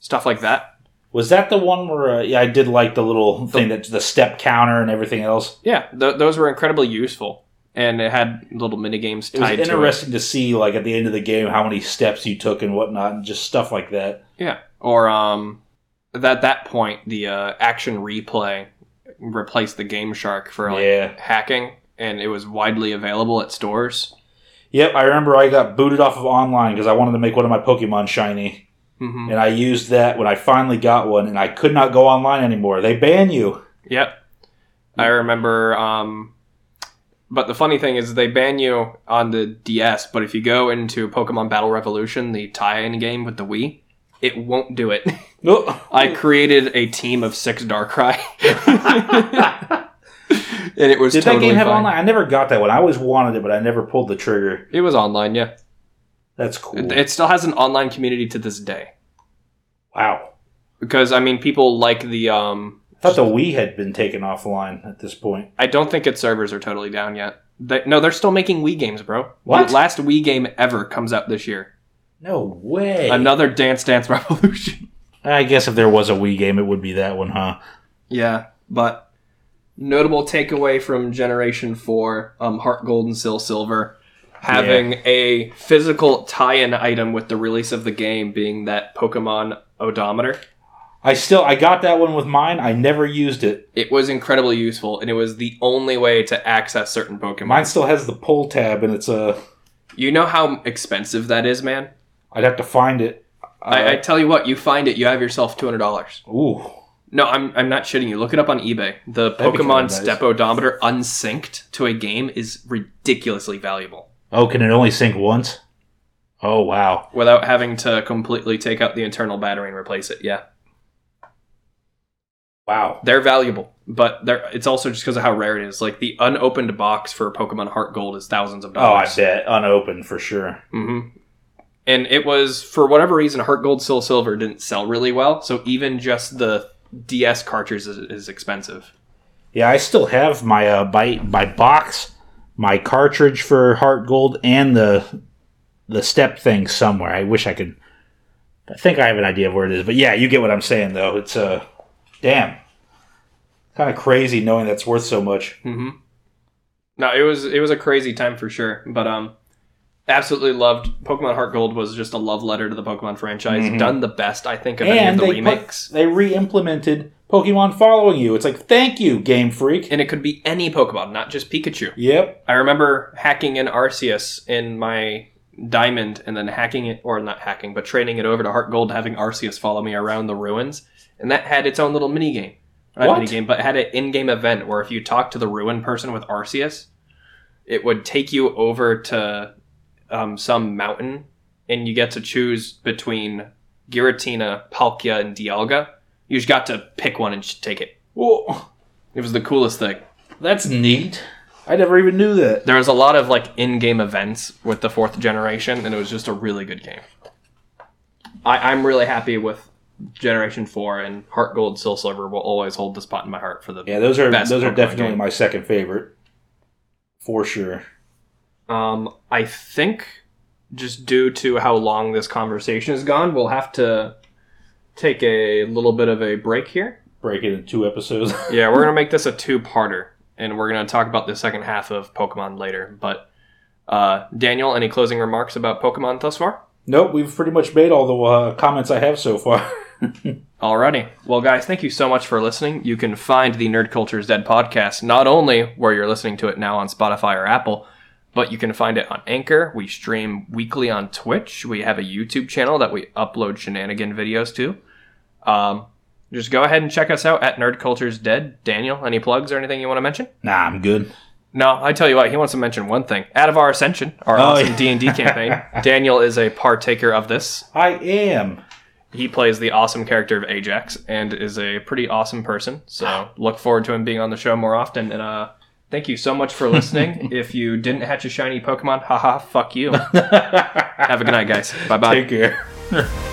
stuff like that. Was that the one where? Uh, yeah, I did like the little thing that the step counter and everything else. Yeah, th- those were incredibly useful, and it had little mini games It was tied to it. interesting to see, like at the end of the game, how many steps you took and whatnot, and just stuff like that. Yeah, or um, at that point, the uh, action replay replaced the Game Shark for like Yeah. hacking, and it was widely available at stores. Yep, I remember I got booted off of online because I wanted to make one of my Pokemon shiny, hmm and I used that when I finally got one, and I could not go online anymore. They ban you. Yep. I remember. Um, but the funny thing is, they ban you on the DS, but if you go into Pokemon Battle Revolution, the tie-in game with the Wii, it won't do it. Oh. I created a team of six Darkrai, and it was Did totally that game have fine. online? I never got that one. I always wanted it, but I never pulled the trigger. It was online, yeah. That's cool. It, it still has an online community to this day wow. because I mean, people like the. Um, I thought the Wii had been taken offline at this point. I don't think its servers are totally down yet. They, no, they're still making Wii games, bro. What? The last Wii game ever comes out this year. No way. Another Dance Dance Revolution. I guess if there was a Wii game, it would be that one, huh? yeah, but notable takeaway from Generation 4, um, Heart Gold and Sil Silver, having a physical tie-in item with the release of the game being that Pokemon odometer. I still I got that one with mine. I never used it. It was incredibly useful, and it was the only way to access certain Pokemon. Mine still has the pull tab, and it's a. you know how expensive that is, man? I'd have to find it. I, I tell you what, you find it, you have yourself two hundred dollars. Ooh, No, I'm I'm not shitting you. Look it up on eBay. The That'd Pokemon. Step Odometer unsynced to a game is ridiculously valuable oh, can it only sync once? Oh wow. without having to completely take out the internal battery and replace it. Yeah, Wow. they're valuable, but they're it's also just because of how rare it is. Like the unopened box for Pokemon Heart Gold is thousands of dollars. Oh, I bet unopened for sure. hmm And it was for whatever reason, Heart Gold Soul Silver didn't sell really well. So even just the DS cartridge is, is expensive. Yeah, I still have my uh my my box, my cartridge for Heart Gold, and the the step thing somewhere. I wish I could. I think I have an idea of where it is, but yeah, you get what I'm saying though. It's uh, damn, kind of crazy knowing that's worth so much. Mm-hmm. No, it was it was a crazy time for sure, but um, absolutely loved Pokemon Heart Gold was just a love letter to the Pokemon franchise, Mhm. done the best I think of any of And the they remakes. put, they re-implemented Pokemon following you. It's like thank you, Game Freak. and it could be any Pokemon, not just Pikachu. Yep. I remember hacking in Arceus in my Diamond, and then hacking it, or not hacking, but trading it over to Heart Gold, having Arceus follow me around the ruins, and that had its own little mini game. Not mini game, but had an in-game event where if you talked to the ruin person with Arceus, it would take you over to um, some mountain, and you get to choose between Giratina, Palkia, and Dialga. You just got to pick one and just take it. Well, It was the coolest thing. that's neat. I never even knew that. There was a lot of like in-game events with the fourth generation, and it was just a really good game. I, I'm really happy with Generation Four and Heart Gold, Soul Silver will always hold the spot in my heart for the. Yeah, those are Best those are Pokemon definitely game. my second favorite, for sure. Um, I think just due to how long this conversation has gone, we'll have to take a little bit of a break here. Break it in two episodes. Yeah, we're gonna make this a two-parter, and we're gonna talk about the second half of Pokemon later. But uh, Daniel, any closing remarks about Pokemon thus far? nope, we've pretty much made all the uh, comments I have so far. Alrighty. Well, guys, thank you so much for listening. You can find the Nerd Culture's Dead podcast not only where you're listening to it now on Spotify or Apple, but you can find it on Anchor. We stream weekly on Twitch. We have a YouTube channel that we upload shenanigan videos to. Um, just go ahead and check us out at Nerd Culture's Dead. Daniel, any plugs or anything you want to mention? nah, I'm good. No, I tell you what, he wants to mention one thing. Out of our Ascension, our Oh, awesome yeah. D and D campaign, Daniel is a partaker of this. I am. He plays the awesome character of Ajax and is a pretty awesome person. So look forward to him being on the show more often. And uh, thank you so much for listening. if you didn't hatch a shiny Pokemon, haha, fuck you. Have a good night, guys. Bye bye. Take care.